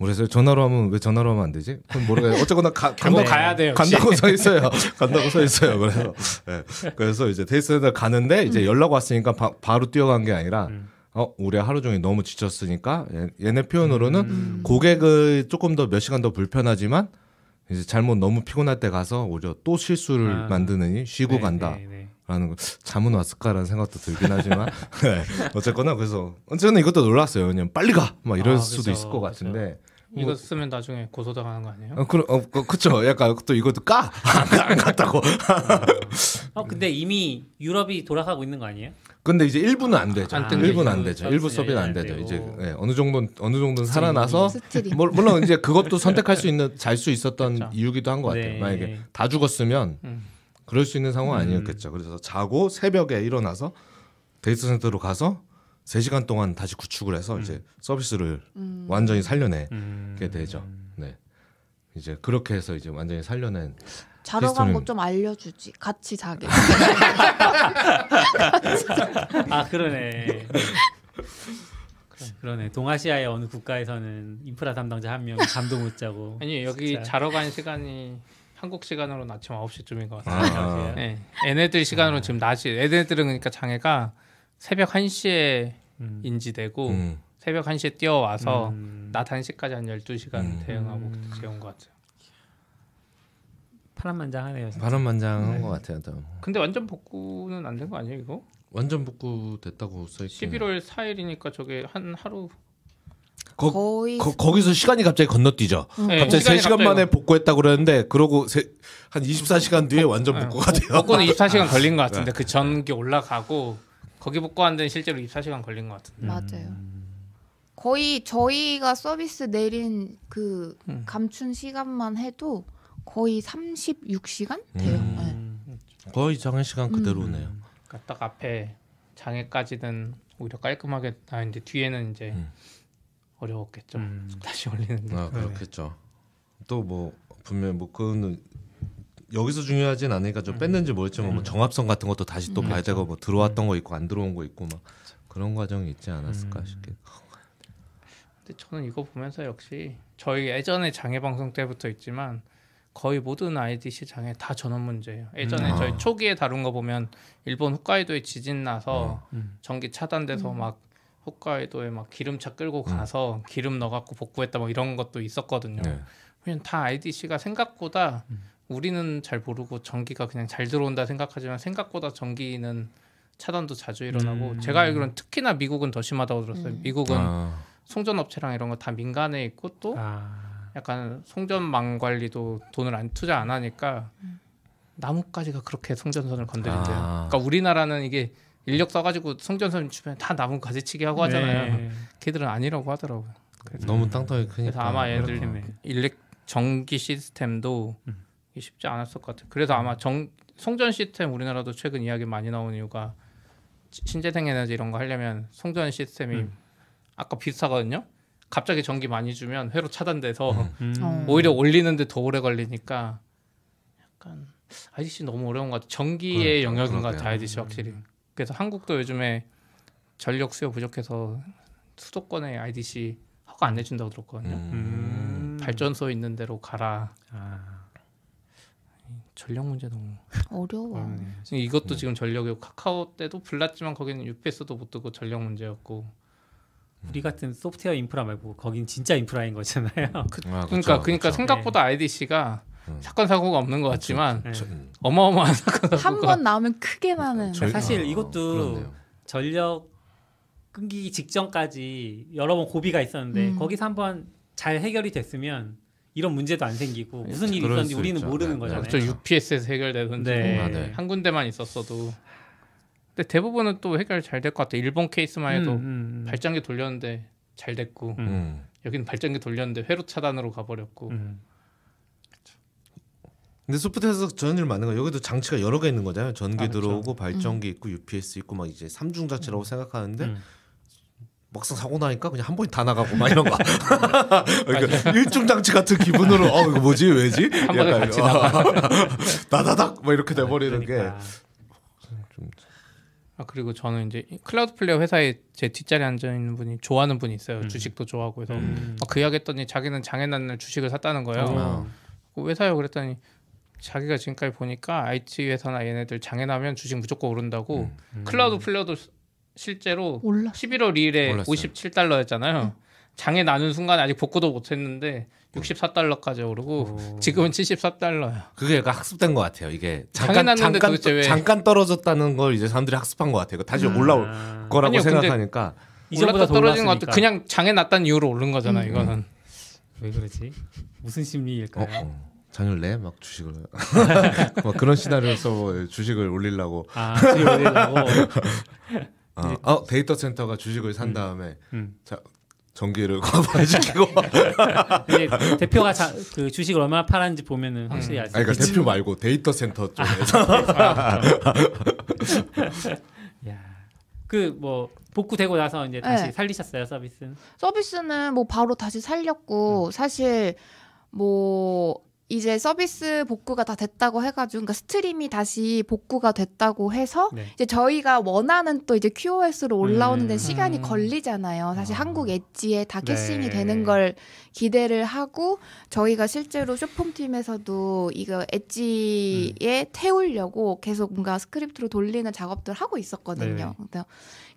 [SPEAKER 3] 그래서 전화로 하면 왜 전화로 하면 안 되지? 그건 모르겠어요. 어쨌거나 가, <laughs>
[SPEAKER 4] 한번
[SPEAKER 3] 간다고-
[SPEAKER 4] 가야 돼요.
[SPEAKER 3] 간다고 서 있어요. <laughs> 간다고 서 있어요. 그래서 예. 그래서 이제 데이터 센터 가는데 이제 연락 왔으니까 바, 바로 뛰어간 게 아니라
[SPEAKER 2] 음.
[SPEAKER 3] 어 우리 하루 종일 너무 지쳤으니까 얘- 얘네 표현으로는
[SPEAKER 2] 음.
[SPEAKER 3] 고객을 조금 더 몇 시간 더 불편하지만 이제 잘못 너무 피곤할 때 가서 오히려 또 실수를
[SPEAKER 2] 아.
[SPEAKER 3] 만드느니 쉬고
[SPEAKER 2] 네,
[SPEAKER 3] 간다.
[SPEAKER 2] 네, 네.
[SPEAKER 3] 라는 거 잠은 왔을까라는 생각도 들긴 하지만 <laughs> 네. 어쨌거나 그래서 어쨌거나 이것도 놀랐어요. 왜냐면 빨리 가 막 이럴
[SPEAKER 2] 아,
[SPEAKER 3] 수도
[SPEAKER 2] 그죠,
[SPEAKER 3] 있을 것 같은데
[SPEAKER 4] 이거 쓰면 나중에 고소당하는 거 아니에요?
[SPEAKER 3] 어, 그, 어, 그, 그쵸. 약간 또 이것도 까? <laughs> 안, 갔다고.
[SPEAKER 2] 어 근데 이미 유럽이 돌아가고 있는 거 아니에요?
[SPEAKER 3] 근데 이제 일부는 안 되죠.
[SPEAKER 2] 안뜬
[SPEAKER 3] 일부는 게안 되죠. 일부
[SPEAKER 2] 서비는 안안
[SPEAKER 3] 되죠.
[SPEAKER 2] 되고.
[SPEAKER 3] 이제 예, 어느 정도 어느 정도는 살아나서. 물- 물론 이제 그것도 <laughs> 선택할 수 있는 잘 수 있었던
[SPEAKER 4] 그렇죠.
[SPEAKER 3] 이유기도 한 것 같아요.
[SPEAKER 2] 네.
[SPEAKER 3] 만약에 다 죽었으면
[SPEAKER 4] 음.
[SPEAKER 3] 그럴 수 있는 상황 아니었겠죠. 그래서 자고 새벽에 일어나서 데이터 센터로 가서 3시간 동안 다시 구축을 해서 이제 서비스를
[SPEAKER 5] 음.
[SPEAKER 3] 완전히 살려내게
[SPEAKER 2] 음.
[SPEAKER 3] 되죠. 네. 이제 그렇게 해서 이제 완전히 살려낸
[SPEAKER 5] 자러 간 거 좀 알려주지. 같이 자게. <laughs>
[SPEAKER 2] 아 그러네. 그러네. 동아시아의 어느 국가에서는 인프라 담당자 한 명이 잠도 못 자고. <laughs>
[SPEAKER 4] 아니 여기
[SPEAKER 2] 진짜.
[SPEAKER 4] 자러 간 시간이 한국 시간으로 아침 9시쯤인 것 같아요.
[SPEAKER 3] 아,
[SPEAKER 4] 네. 얘네들 시간으로 지금 낮이 얘네들은 그러니까 장애가 새벽 1시에
[SPEAKER 2] 음.
[SPEAKER 4] 인지되고
[SPEAKER 3] 음.
[SPEAKER 4] 새벽 1시에 뛰어와서
[SPEAKER 2] 음.
[SPEAKER 4] 낮 1시까지 한 12시간
[SPEAKER 3] 음.
[SPEAKER 4] 대응하고 그렇게 재운 것 같아요.
[SPEAKER 2] 파란만장하네요. 진짜.
[SPEAKER 3] 바람만장한 것 같아요. 또.
[SPEAKER 4] 근데 완전 복구는 안 된 거 아니에요 이거?
[SPEAKER 3] 완전 복구 됐다고 써 있긴.
[SPEAKER 4] 11월 4일이니까 저게 한 하루
[SPEAKER 3] 거,
[SPEAKER 5] 거의
[SPEAKER 3] 거, 거기서 시간이 갑자기 건너뛰죠.
[SPEAKER 4] 네,
[SPEAKER 3] 갑자기
[SPEAKER 4] 시간이
[SPEAKER 3] 3시간
[SPEAKER 4] 갑자기
[SPEAKER 3] 만에 복구했다고 그러는데 그러고 세, 한 24시간 뒤에 완전
[SPEAKER 4] 네,
[SPEAKER 3] 복구가 돼요.
[SPEAKER 4] 복구는 24시간 걸린 것 같은데 그 전기 올라가고 거기 데는 실제로 24시간 걸린 것 같은데.
[SPEAKER 5] 맞아요. 거의 저희가 서비스 내린 그
[SPEAKER 4] 음.
[SPEAKER 5] 감춘 시간만 해도 거의 36시간 돼요.
[SPEAKER 3] 음.
[SPEAKER 5] 네.
[SPEAKER 3] 거의 장애 시간 그대로네요.
[SPEAKER 4] 그러니까 딱 앞에 장애까지는 오히려 깔끔하게 나는데 뒤에는 이제
[SPEAKER 3] 음.
[SPEAKER 4] 어려웠겠죠.
[SPEAKER 2] 음. <laughs>
[SPEAKER 4] 다시 올리는데.
[SPEAKER 3] 아 그렇겠죠. 또 뭐 분명 뭐 그거는 여기서 중요하진 않으니까 좀 뺐는지 모르겠지만 뭐 정합성 같은 것도 다시 또 봐야 되고 뭐 들어왔던 거 있고 안 들어온 거 있고 막 그런 과정이 있지 않았을까 싶게.
[SPEAKER 4] 근데 저는 이거 보면서 역시 저희 예전에 장애 방송 때부터 있지만 거의 모든 IDC 장애 다 전원 문제예요. 예전에
[SPEAKER 3] 음.
[SPEAKER 4] 저희
[SPEAKER 3] 아.
[SPEAKER 4] 초기에 다룬 거 보면 일본 홋카이도에 지진 나서
[SPEAKER 2] 음.
[SPEAKER 4] 전기 차단돼서 막 홋카이도에 막 기름차 끌고
[SPEAKER 3] 음.
[SPEAKER 4] 가서 기름 넣어갖고 복구했다 뭐 이런 것도 있었거든요.
[SPEAKER 3] 네.
[SPEAKER 4] 그냥 다 IDC가 생각보다 우리는 잘 모르고 전기가 그냥 잘 들어온다 생각하지만 생각보다 전기는 차단도 자주 일어나고
[SPEAKER 2] 음.
[SPEAKER 4] 제가 알기로는 특히나 미국은 더 심하다고 들었어요. 미국은
[SPEAKER 3] 아,
[SPEAKER 4] 송전 업체랑 이런 거 다 민간에 있고 또
[SPEAKER 2] 아,
[SPEAKER 4] 약간 송전망 관리도 돈을 안 투자 안 하니까 나무까지가 그렇게 송전선을 건드린대요.
[SPEAKER 3] 아.
[SPEAKER 4] 그러니까 우리나라는 이게 인력 써가지고 송전선 주변에 다 나무 가지 치기 하고 하잖아요.
[SPEAKER 2] 네.
[SPEAKER 4] 걔들은 아니라고 하더라고요. 그래서,
[SPEAKER 3] 너무 땅덩이 크니까.
[SPEAKER 4] 그래서 아마 얘들
[SPEAKER 2] 그렇겠네.
[SPEAKER 4] 일렉 전기 시스템도 이게 쉽지 않았을 것 같아요. 그래서 아마 정 송전 시스템 우리나라도 최근 이야기 많이 나온 이유가 시- 신재생 에너지 이런 거 하려면 송전 시스템이
[SPEAKER 2] 음.
[SPEAKER 4] 아까 비슷하거든요. 갑자기 전기 많이 주면 회로 차단돼서
[SPEAKER 2] 음.
[SPEAKER 5] 어.
[SPEAKER 4] 오히려 올리는데 더 오래 걸리니까 약간 IDC 너무 어려운 것 같아. 전기의
[SPEAKER 3] 그러니까,
[SPEAKER 4] 영역인 것
[SPEAKER 3] 그러게요.
[SPEAKER 4] 같아 IDC 확실히. 그래서 한국도 요즘에 전력 수요 부족해서 수도권에 IDC 허가 안 내준다고 들었거든요.
[SPEAKER 3] 음.
[SPEAKER 2] 음.
[SPEAKER 4] 발전소 있는 데로 가라.
[SPEAKER 2] 아,
[SPEAKER 4] 전력 문제 너무.
[SPEAKER 5] 어려워.
[SPEAKER 2] 어렵네.
[SPEAKER 4] 지금 이것도 지금 전력이고 카카오 때도 불났지만 거기는 UPS도 못 뜨고 전력 문제였고.
[SPEAKER 2] 우리 같은 소프트웨어 인프라 말고 거긴 진짜 인프라인 거잖아요.
[SPEAKER 3] 아, 그쵸,
[SPEAKER 4] 그러니까 그러니까
[SPEAKER 3] 그쵸.
[SPEAKER 4] 생각보다 IDC가
[SPEAKER 3] 음.
[SPEAKER 4] 사건 사고가 없는 것 같지만
[SPEAKER 2] 네.
[SPEAKER 3] 저- 음,
[SPEAKER 4] 어마어마한 사건
[SPEAKER 5] 한
[SPEAKER 4] 사고가
[SPEAKER 5] 번 나오면 크게 나는.
[SPEAKER 3] 저희-
[SPEAKER 2] 사실
[SPEAKER 3] 아,
[SPEAKER 2] 이것도
[SPEAKER 3] 그렇네요.
[SPEAKER 2] 전력 끊기기 직전까지 여러 번 고비가 있었는데
[SPEAKER 5] 음.
[SPEAKER 2] 거기서 한번 잘 해결이 됐으면 이런 문제도 안 생기고 무슨 일이 있었는지
[SPEAKER 3] 수
[SPEAKER 2] 우리는
[SPEAKER 3] 있죠.
[SPEAKER 2] 모르는
[SPEAKER 3] 네,
[SPEAKER 2] 거잖아요.
[SPEAKER 4] 저 UPS에서 해결되든지
[SPEAKER 2] 네.
[SPEAKER 4] 뭐
[SPEAKER 3] 아, 네.
[SPEAKER 4] 한 군데만 있었어도 근데 대부분은 또 해결 잘 될 것 같아. 일본 케이스만 해도
[SPEAKER 2] 음, 음, 음.
[SPEAKER 4] 발전기 돌렸는데 잘 됐고
[SPEAKER 2] 음.
[SPEAKER 3] 음.
[SPEAKER 4] 여기는 발전기 돌렸는데 회로 차단으로 가버렸고
[SPEAKER 2] 음.
[SPEAKER 3] 근데 소프트에서 저런 일 많은 거 여기도 장치가 여러 개 있는 거잖아요. 전기
[SPEAKER 4] 아, 그쵸.
[SPEAKER 3] 들어오고 발전기 있고 UPS 있고 막 이제 삼중 장치라고 생각하는데
[SPEAKER 2] 음.
[SPEAKER 3] 막상 사고 나니까 그냥 한 번에 다 나가고 막 이런 거. <laughs> 그러니까 일중 장치 같은 기분으로 어 이거 뭐지 왜지?
[SPEAKER 4] 한 번에 같이
[SPEAKER 3] 어,
[SPEAKER 4] 나가. <laughs>
[SPEAKER 3] 다다닥 막 이렇게 돼버리는
[SPEAKER 2] 그러니까.
[SPEAKER 3] 게.
[SPEAKER 4] 아 그리고 저는 이제 이 클라우드 플레이어 회사에 제 뒷자리에 앉아 있는 분이 좋아하는 분이 있어요.
[SPEAKER 2] 음.
[SPEAKER 4] 주식도 좋아하고 해서
[SPEAKER 2] 음.
[SPEAKER 4] 막그 이야기했더니 자기는 장애 난날 주식을 샀다는 거예요.
[SPEAKER 2] 어.
[SPEAKER 4] 그왜 사요? 그랬더니 자기가 지금까지 보니까 IT 회사나 얘네들 장애 나면 주식 무조건 오른다고
[SPEAKER 2] 음.
[SPEAKER 4] 클라우드 플레이어도 실제로
[SPEAKER 5] 올라.
[SPEAKER 4] 11월 2일에
[SPEAKER 3] 올랐어요.
[SPEAKER 4] 57달러였잖아요. 장애 나는 순간 아직 복구도 못했는데 64달러까지 오르고
[SPEAKER 2] 오.
[SPEAKER 4] 지금은 74달러야.
[SPEAKER 3] 그게 약간 학습된 것 같아요. 이게 잠깐 잠깐 잠깐 떨어졌다는 걸 이제 사람들이 학습한 것 같아요. 다시 올라올
[SPEAKER 2] 아.
[SPEAKER 3] 거라고
[SPEAKER 4] 아니요,
[SPEAKER 3] 생각하니까
[SPEAKER 2] 이전보다
[SPEAKER 4] 떨어진 것. 같아. 그냥 장애 났다는 이유로 오른 거잖아.
[SPEAKER 3] 음.
[SPEAKER 4] 이거는.
[SPEAKER 2] 왜 그러지? 무슨
[SPEAKER 3] 어,
[SPEAKER 2] 심리일까요?
[SPEAKER 3] 어. 잔율래 막 주식을 <laughs> 막 그런 시나리오에서 주식을 올리려고
[SPEAKER 2] 아, 주식 올리려고. <laughs>
[SPEAKER 3] 어, 어, 데이터 센터가 주식을 산 다음에
[SPEAKER 2] 음.
[SPEAKER 3] 자 전기를 <laughs> 과부하시키고
[SPEAKER 2] 이게 대표가 자, 그 주식을 얼마나 팔았는지 보면은 확실히 알수
[SPEAKER 3] 아니 그러니까. 대표 말고 데이터 센터 쪽에서 <laughs>
[SPEAKER 2] 야. 그뭐 복구되고 나서 이제 다시
[SPEAKER 5] 네.
[SPEAKER 2] 살리셨어요 서비스는?
[SPEAKER 5] 서비스는 뭐 바로 다시 살렸고 사실 뭐 이제 서비스 복구가 다 됐다고 해가지고 그러니까 스트림이 다시 복구가 됐다고 해서
[SPEAKER 2] 네.
[SPEAKER 5] 이제 저희가 원하는 또 이제 QoS로 올라오는 데
[SPEAKER 2] 음.
[SPEAKER 5] 시간이
[SPEAKER 4] 음.
[SPEAKER 5] 걸리잖아요. 사실
[SPEAKER 3] 아.
[SPEAKER 5] 한국 edge에 다 caching이
[SPEAKER 2] 네.
[SPEAKER 5] 되는 걸 기대를 하고 저희가 실제로 쇼폼 팀에서도 이거 edge에 태우려고 계속 뭔가 스크립트로 돌리는 작업들을 하고 있었거든요. 그래서-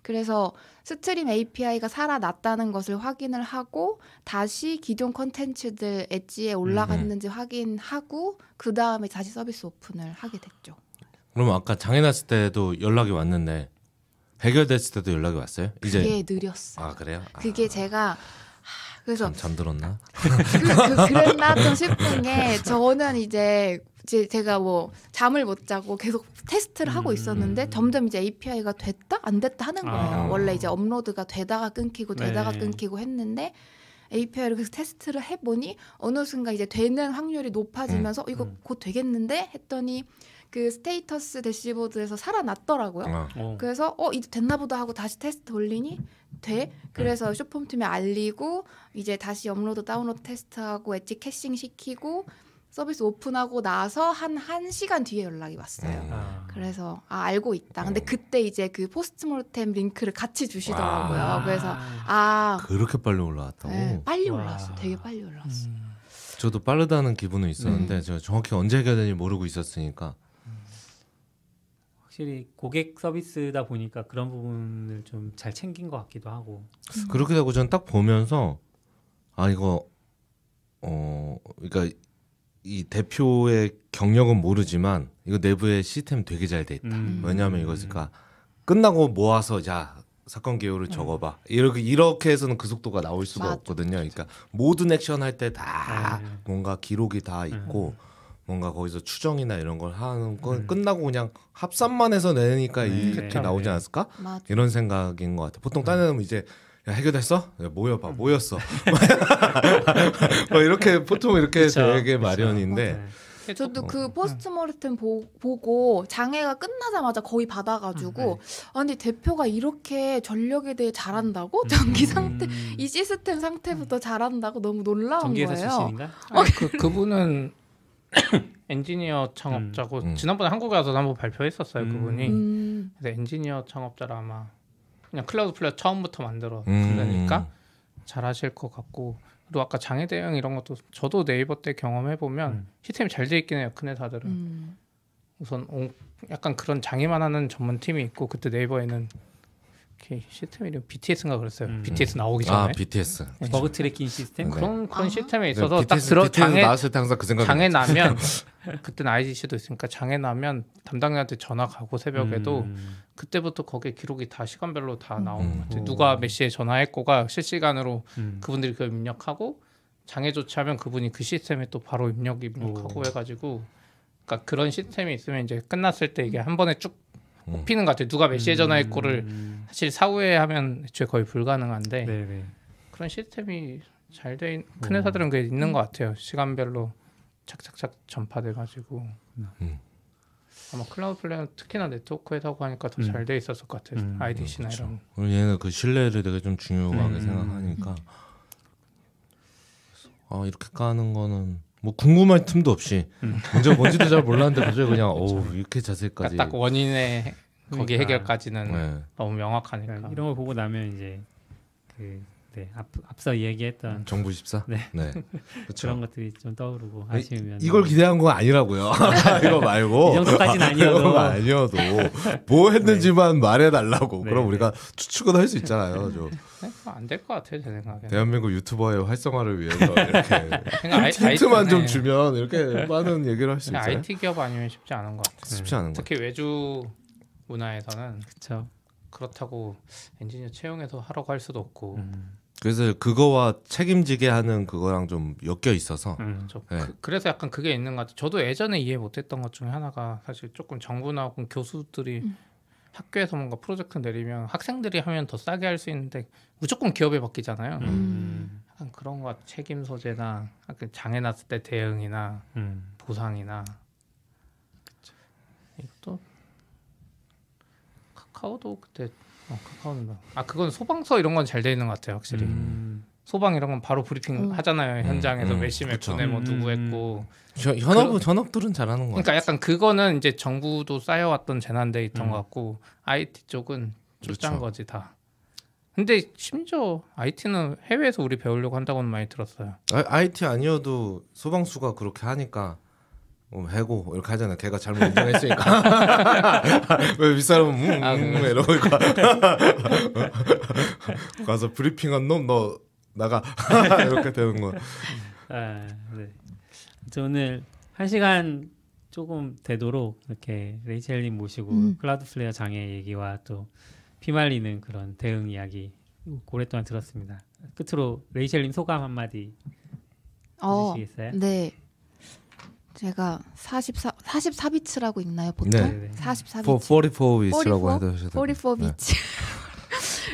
[SPEAKER 5] 그래서 스트림 API가 살아났다는 것을 확인을 하고 다시 기존 컨텐츠들 edge에 올라갔는지 확인하고 그 다음에 다시 서비스 오픈을 하게 됐죠.
[SPEAKER 3] 그러면 아까 장애 났을 때도 연락이 왔는데 해결됐을 때도 연락이 왔어요? 이제
[SPEAKER 5] 그게 느렸어.
[SPEAKER 3] 아 그래요? 아,
[SPEAKER 5] 그게 제가 하, 그래서
[SPEAKER 3] 잠, 잠들었나?
[SPEAKER 5] 그, 그, 그랬나 좀 싶은 게 저는 이제 이제 제가 뭐 잠을 못 자고 계속 테스트를 하고 있었는데
[SPEAKER 2] 음.
[SPEAKER 5] 점점 이제 API가 됐다 안 됐다 하는 거예요.
[SPEAKER 2] 아.
[SPEAKER 5] 원래 이제 업로드가 되다가 끊기고 되다가
[SPEAKER 2] 네.
[SPEAKER 5] 끊기고 했는데 API를 계속 테스트를 해보니 어느 순간 이제 되는 확률이 높아지면서 이거
[SPEAKER 2] 음.
[SPEAKER 5] 곧 되겠는데 했더니 그 status dashboard에서 살아났더라고요.
[SPEAKER 3] 어.
[SPEAKER 2] 어.
[SPEAKER 5] 그래서 어 이제 됐나 보다 하고 다시 테스트 올리니 돼. 그래서 쇼폼 팀에 알리고 이제 다시 업로드 다운로드 테스트하고 edge caching 시키고 서비스 오픈하고 나서 한 1시간 뒤에 연락이 왔어요.
[SPEAKER 3] 음.
[SPEAKER 2] 아.
[SPEAKER 5] 그래서 아 알고 있다. 근데 그때 이제 그 postmortem 링크를 같이 주시더라고요.
[SPEAKER 3] 와.
[SPEAKER 5] 그래서 아
[SPEAKER 3] 그렇게 빨리 올라왔다고?
[SPEAKER 5] 네, 빨리
[SPEAKER 2] 와.
[SPEAKER 5] 올라왔어. 되게 빨리 올라왔어.
[SPEAKER 2] 음.
[SPEAKER 3] 저도 빠르다는 기분은 있었는데
[SPEAKER 5] 음.
[SPEAKER 3] 제가 정확히 언제 해결되는지 모르고 있었으니까
[SPEAKER 2] 확실히 고객 서비스다 보니까 그런 부분을 좀 잘 챙긴 것 같기도 하고.
[SPEAKER 3] 그렇게 되고 저는 딱 보면서 아 이거 어 그러니까 이 대표의 경력은 모르지만 이거 내부의 시스템 되게 잘 돼 있다.
[SPEAKER 2] 음.
[SPEAKER 3] 왜냐하면 이거 그러니까 끝나고 모아서 자 사건 개요를 적어봐 이렇게 이렇게 해서는 그 속도가 나올 수가
[SPEAKER 5] 맞아.
[SPEAKER 3] 없거든요. 그러니까 모든 액션 할 때다
[SPEAKER 2] 네.
[SPEAKER 3] 뭔가 기록이 다 있고 뭔가 거기서 추정이나 이런 걸 하는 건
[SPEAKER 2] 음.
[SPEAKER 3] 끝나고 그냥 합산만 해서 내니까
[SPEAKER 2] 네.
[SPEAKER 3] 이렇게
[SPEAKER 2] 그쵸.
[SPEAKER 3] 나오지
[SPEAKER 2] 네.
[SPEAKER 3] 않았을까?
[SPEAKER 5] 맞아.
[SPEAKER 3] 이런 생각인 것 같아. 보통 딴 애는 이제 야, 해결됐어? 야, 모여봐,
[SPEAKER 2] 음.
[SPEAKER 3] 모였어. <laughs> 뭐 이렇게 보통 이렇게
[SPEAKER 2] 그쵸.
[SPEAKER 3] 되게
[SPEAKER 2] 그쵸.
[SPEAKER 3] 마련인데
[SPEAKER 2] 네.
[SPEAKER 5] 저도
[SPEAKER 3] 어.
[SPEAKER 5] 그 포스트모르템 보, 보고 장애가 끝나자마자 거의
[SPEAKER 2] 음,
[SPEAKER 5] 받아가지고
[SPEAKER 2] 네.
[SPEAKER 5] 아니 대표가 이렇게 전력에 대해 잘 안다고 전기 상태
[SPEAKER 2] 음.
[SPEAKER 5] 이 시스템 상태부터 잘 안다고 너무 놀라운
[SPEAKER 2] 전기회사
[SPEAKER 5] 거예요.
[SPEAKER 2] 출신인가?
[SPEAKER 4] 아니, 그 그분은 <coughs> 엔지니어 창업자고
[SPEAKER 2] 음.
[SPEAKER 4] 지난번에 한국에 와서 한번 발표했었어요
[SPEAKER 2] 음.
[SPEAKER 4] 그분이.
[SPEAKER 5] 음,
[SPEAKER 4] 그래서 엔지니어 창업자라 아마 그냥 Cloudflare 처음부터 만들어
[SPEAKER 3] 음.
[SPEAKER 4] 그러니까 잘 아실 것 같고 그리고 아까 장애 대응 이런 것도 저도 네이버 때 경험해 보면
[SPEAKER 2] 음.
[SPEAKER 4] 시스템이 잘 돼 있긴 해요 큰 회사들은
[SPEAKER 5] 음.
[SPEAKER 4] 우선 오- 약간 그런 장애만 하는 전문 팀이 있고 그때 네이버에는 이렇게 시스템 이름 BTS인가 그랬어요
[SPEAKER 2] 음.
[SPEAKER 4] BTS 나오기
[SPEAKER 3] 아
[SPEAKER 4] 전에
[SPEAKER 3] BTS.
[SPEAKER 2] bug tracking system?
[SPEAKER 3] 네.
[SPEAKER 4] 그런 그런
[SPEAKER 5] 아.
[SPEAKER 4] 시스템에 있어서 딱
[SPEAKER 3] BTS,
[SPEAKER 4] 들어
[SPEAKER 3] BTS
[SPEAKER 4] 장애
[SPEAKER 3] 나왔을 때 항상 그 생각이
[SPEAKER 4] 장애. 나면 <laughs> 그때는 IDC도 있으니까 장애 나면 담당자한테 전화 가고 새벽에도
[SPEAKER 2] 음.
[SPEAKER 4] 그때부터 거기에 기록이 다 시간별로 다
[SPEAKER 5] 음.
[SPEAKER 4] 나오는 것 같아요.
[SPEAKER 2] 오.
[SPEAKER 4] 누가 몇 시에 전화했고가 실시간으로
[SPEAKER 2] 음.
[SPEAKER 4] 그분들이 그걸 입력하고 장애 조치하면 그분이 그 시스템에 또 바로 입력 입력하고
[SPEAKER 2] 오.
[SPEAKER 4] 해가지고 그러니까 그런 시스템이 있으면 이제 끝났을 때 이게 한 번에 쭉
[SPEAKER 3] 음.
[SPEAKER 4] 뽑히는 것 같아요. 누가 몇 시에 전화했고를
[SPEAKER 2] 음.
[SPEAKER 4] 사실 사후에 하면 애초에 거의 불가능한데
[SPEAKER 2] 네네.
[SPEAKER 4] 그런 시스템이 잘 돼큰
[SPEAKER 2] 오.
[SPEAKER 4] 회사들은 그게 있는 것 같아요. 시간별로 착착착 전파돼가지고
[SPEAKER 3] 음.
[SPEAKER 4] 아마 Cloudflare는 특히나 네트워크 회사고 하니까 더잘
[SPEAKER 2] 음.
[SPEAKER 4] 돼 있었을 것 같아요.
[SPEAKER 2] 음.
[SPEAKER 4] IDC나
[SPEAKER 3] 그렇죠.
[SPEAKER 4] 이런.
[SPEAKER 3] 그리고 얘는 그 신뢰를 되게 좀 중요하게
[SPEAKER 2] 음.
[SPEAKER 3] 생각하니까 아 이렇게 까는 거는 뭐 궁금할 틈도 없이
[SPEAKER 2] 음.
[SPEAKER 3] 문제가 뭔지도 잘 몰랐는데 <laughs> 갑자기 그냥 오 이렇게 자세까지
[SPEAKER 4] 그러니까 딱 원인의 거기
[SPEAKER 2] 그러니까.
[SPEAKER 4] 해결까지는
[SPEAKER 3] 네.
[SPEAKER 4] 너무 명확하니까.
[SPEAKER 2] 그러니까 이런 걸 보고 나면 이제 그 네, 앞, 앞서 이야기했던
[SPEAKER 3] 정부 14?
[SPEAKER 2] 네.
[SPEAKER 3] 네. <laughs> 그렇죠.
[SPEAKER 2] 그런 것들이 좀 떠오르고 아쉬우면
[SPEAKER 3] 이걸 기대한 건 아니라고요. <laughs> <laughs> 이거 말고
[SPEAKER 2] 이 정도까지는 아니어도.
[SPEAKER 3] 이거 아니어도 뭐 했는지만 말해달라고.
[SPEAKER 2] 네,
[SPEAKER 3] 그럼
[SPEAKER 2] 네.
[SPEAKER 3] 우리가 추측은 할 수 있잖아요. 저
[SPEAKER 4] 안될 것 같아요 제 생각에.
[SPEAKER 3] 대한민국 유튜버의 활성화를 위해서 이렇게 힌트만
[SPEAKER 4] 아이-
[SPEAKER 3] 좀
[SPEAKER 4] 네.
[SPEAKER 3] 주면 이렇게 많은 얘기를 할 수 있어요.
[SPEAKER 4] IT 기업 아니면 쉽지 않은 것 같아요.
[SPEAKER 3] 쉽지 않은 거.
[SPEAKER 4] 특히 외주 문화에서는
[SPEAKER 2] 그렇죠.
[SPEAKER 4] 그렇다고 엔지니어 채용해서 하라고 할 수도 없고
[SPEAKER 2] 음.
[SPEAKER 3] 그래서 그거와 책임지게 하는 그거랑 좀 엮여 있어서
[SPEAKER 2] 음.
[SPEAKER 4] 저
[SPEAKER 3] 네.
[SPEAKER 4] 그, 래서 약간 그게 있는 것 같아요. 저도 예전에 이해 못했던 것 중에 하나가 사실 조금 정부나 혹은 교수들이
[SPEAKER 5] 음.
[SPEAKER 4] 학교에서 뭔가 프로젝트 내리면 학생들이 하면 더 싸게 할 수 있는데 무조건 기업에 맡기잖아요.
[SPEAKER 2] 음.
[SPEAKER 4] 약간 그런 것 같아요. 책임 소재나 약간 장애 났을 때 대응이나
[SPEAKER 2] 음.
[SPEAKER 4] 보상이나 이것도 카카오도 그때 어, 카카오는 뭐- 아 그건 소방서 이런 건 잘 돼 있는 것 같아요 확실히
[SPEAKER 2] 음.
[SPEAKER 4] 소방 이런 건 바로 브리핑
[SPEAKER 5] 음.
[SPEAKER 4] 하잖아요 현장에서
[SPEAKER 3] 음,
[SPEAKER 4] 몇 시몇
[SPEAKER 3] 그쵸.
[SPEAKER 4] 분에 뭐 누구
[SPEAKER 2] 음.
[SPEAKER 4] 했고
[SPEAKER 3] 현- 현업
[SPEAKER 4] 그런-
[SPEAKER 3] 현업들은 잘하는 거 같아요.
[SPEAKER 4] 그러니까 약간 그거는 이제 정부도 쌓여왔던 재난 데이터인
[SPEAKER 2] 음.
[SPEAKER 4] 것 같고 IT 쪽은 쫓짠
[SPEAKER 3] 그렇죠.
[SPEAKER 4] 거지 다 근데 심지어 IT는 해외에서 우리 배우려고 한다고는 많이 들었어요
[SPEAKER 3] 아, IT 아니어도 소방수가 그렇게 하니까 뭐 해고 이렇게 하잖아요. 걔가 잘못 인정했으니까. <laughs> 왜 윗사람은 음,
[SPEAKER 4] 아,
[SPEAKER 3] 음,
[SPEAKER 4] 그래.
[SPEAKER 3] 이러고 있고. <laughs> 가서 브리핑한 놈 너 나가 <laughs> 이렇게 되는 거.
[SPEAKER 2] 아, 네. 저 오늘 한 시간 조금 되도록 이렇게 레이첼님 모시고
[SPEAKER 5] 음.
[SPEAKER 2] 클라우드 플레이어 장애 얘기와 또 피말리는 그런 대응 이야기 오랫동안 들었습니다. 끝으로 레이첼님 소감 한마디
[SPEAKER 5] 어,
[SPEAKER 2] 해주시겠어요?
[SPEAKER 5] 네. 제가 44 44비츠라고 있나요, 보통?
[SPEAKER 3] 네.
[SPEAKER 2] 네.
[SPEAKER 5] 44비츠.
[SPEAKER 3] 44 위치라고
[SPEAKER 5] 44?
[SPEAKER 3] 해도
[SPEAKER 5] 44비츠.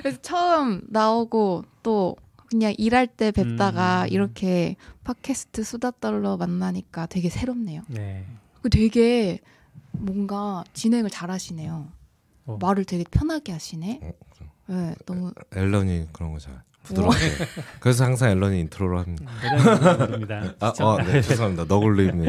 [SPEAKER 5] 그래서 처음 나오고 또 그냥 일할 때 뵙다가
[SPEAKER 2] 음.
[SPEAKER 5] 이렇게 팟캐스트 수다 떨러 만나니까 되게 새롭네요.
[SPEAKER 2] 네.
[SPEAKER 5] 그 되게 뭔가 진행을 잘하시네요.
[SPEAKER 2] 어.
[SPEAKER 5] 말을 되게 편하게 하시네.
[SPEAKER 3] 어,
[SPEAKER 5] 네, 너무
[SPEAKER 3] 앨런이 그런 거 잘 부드럽게. <laughs> 그래서 항상 앨런이 인트로를 합니다.
[SPEAKER 2] 대단합니다.
[SPEAKER 3] 아, 어, 네, 죄송합니다. 너굴님이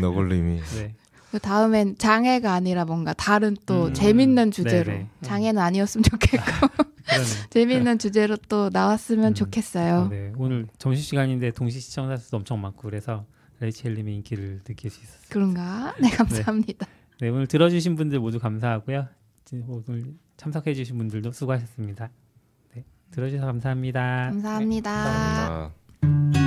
[SPEAKER 3] 너굴님이
[SPEAKER 2] 네.
[SPEAKER 5] 그 다음엔 장애가 아니라 뭔가 다른 또
[SPEAKER 2] 음.
[SPEAKER 5] 재밌는 주제로
[SPEAKER 2] 네네.
[SPEAKER 5] 장애는 아니었으면 좋겠고. <laughs> <laughs> 재밌는 주제로 또 나왔으면
[SPEAKER 2] 음.
[SPEAKER 5] 좋겠어요.
[SPEAKER 2] 네. 오늘 점심 시간인데 동시 시청자 수도 엄청 많고 그래서 레이첼님의 인기를 느낄 수 있었어요.
[SPEAKER 5] 그런가? 네 감사합니다.
[SPEAKER 2] 네, 오늘 들어주신 분들 모두 감사하고요. 오늘 참석해주신 분들도 수고하셨습니다. 들어주셔서 감사합니다.
[SPEAKER 5] 감사합니다.
[SPEAKER 3] 네, 감사합니다.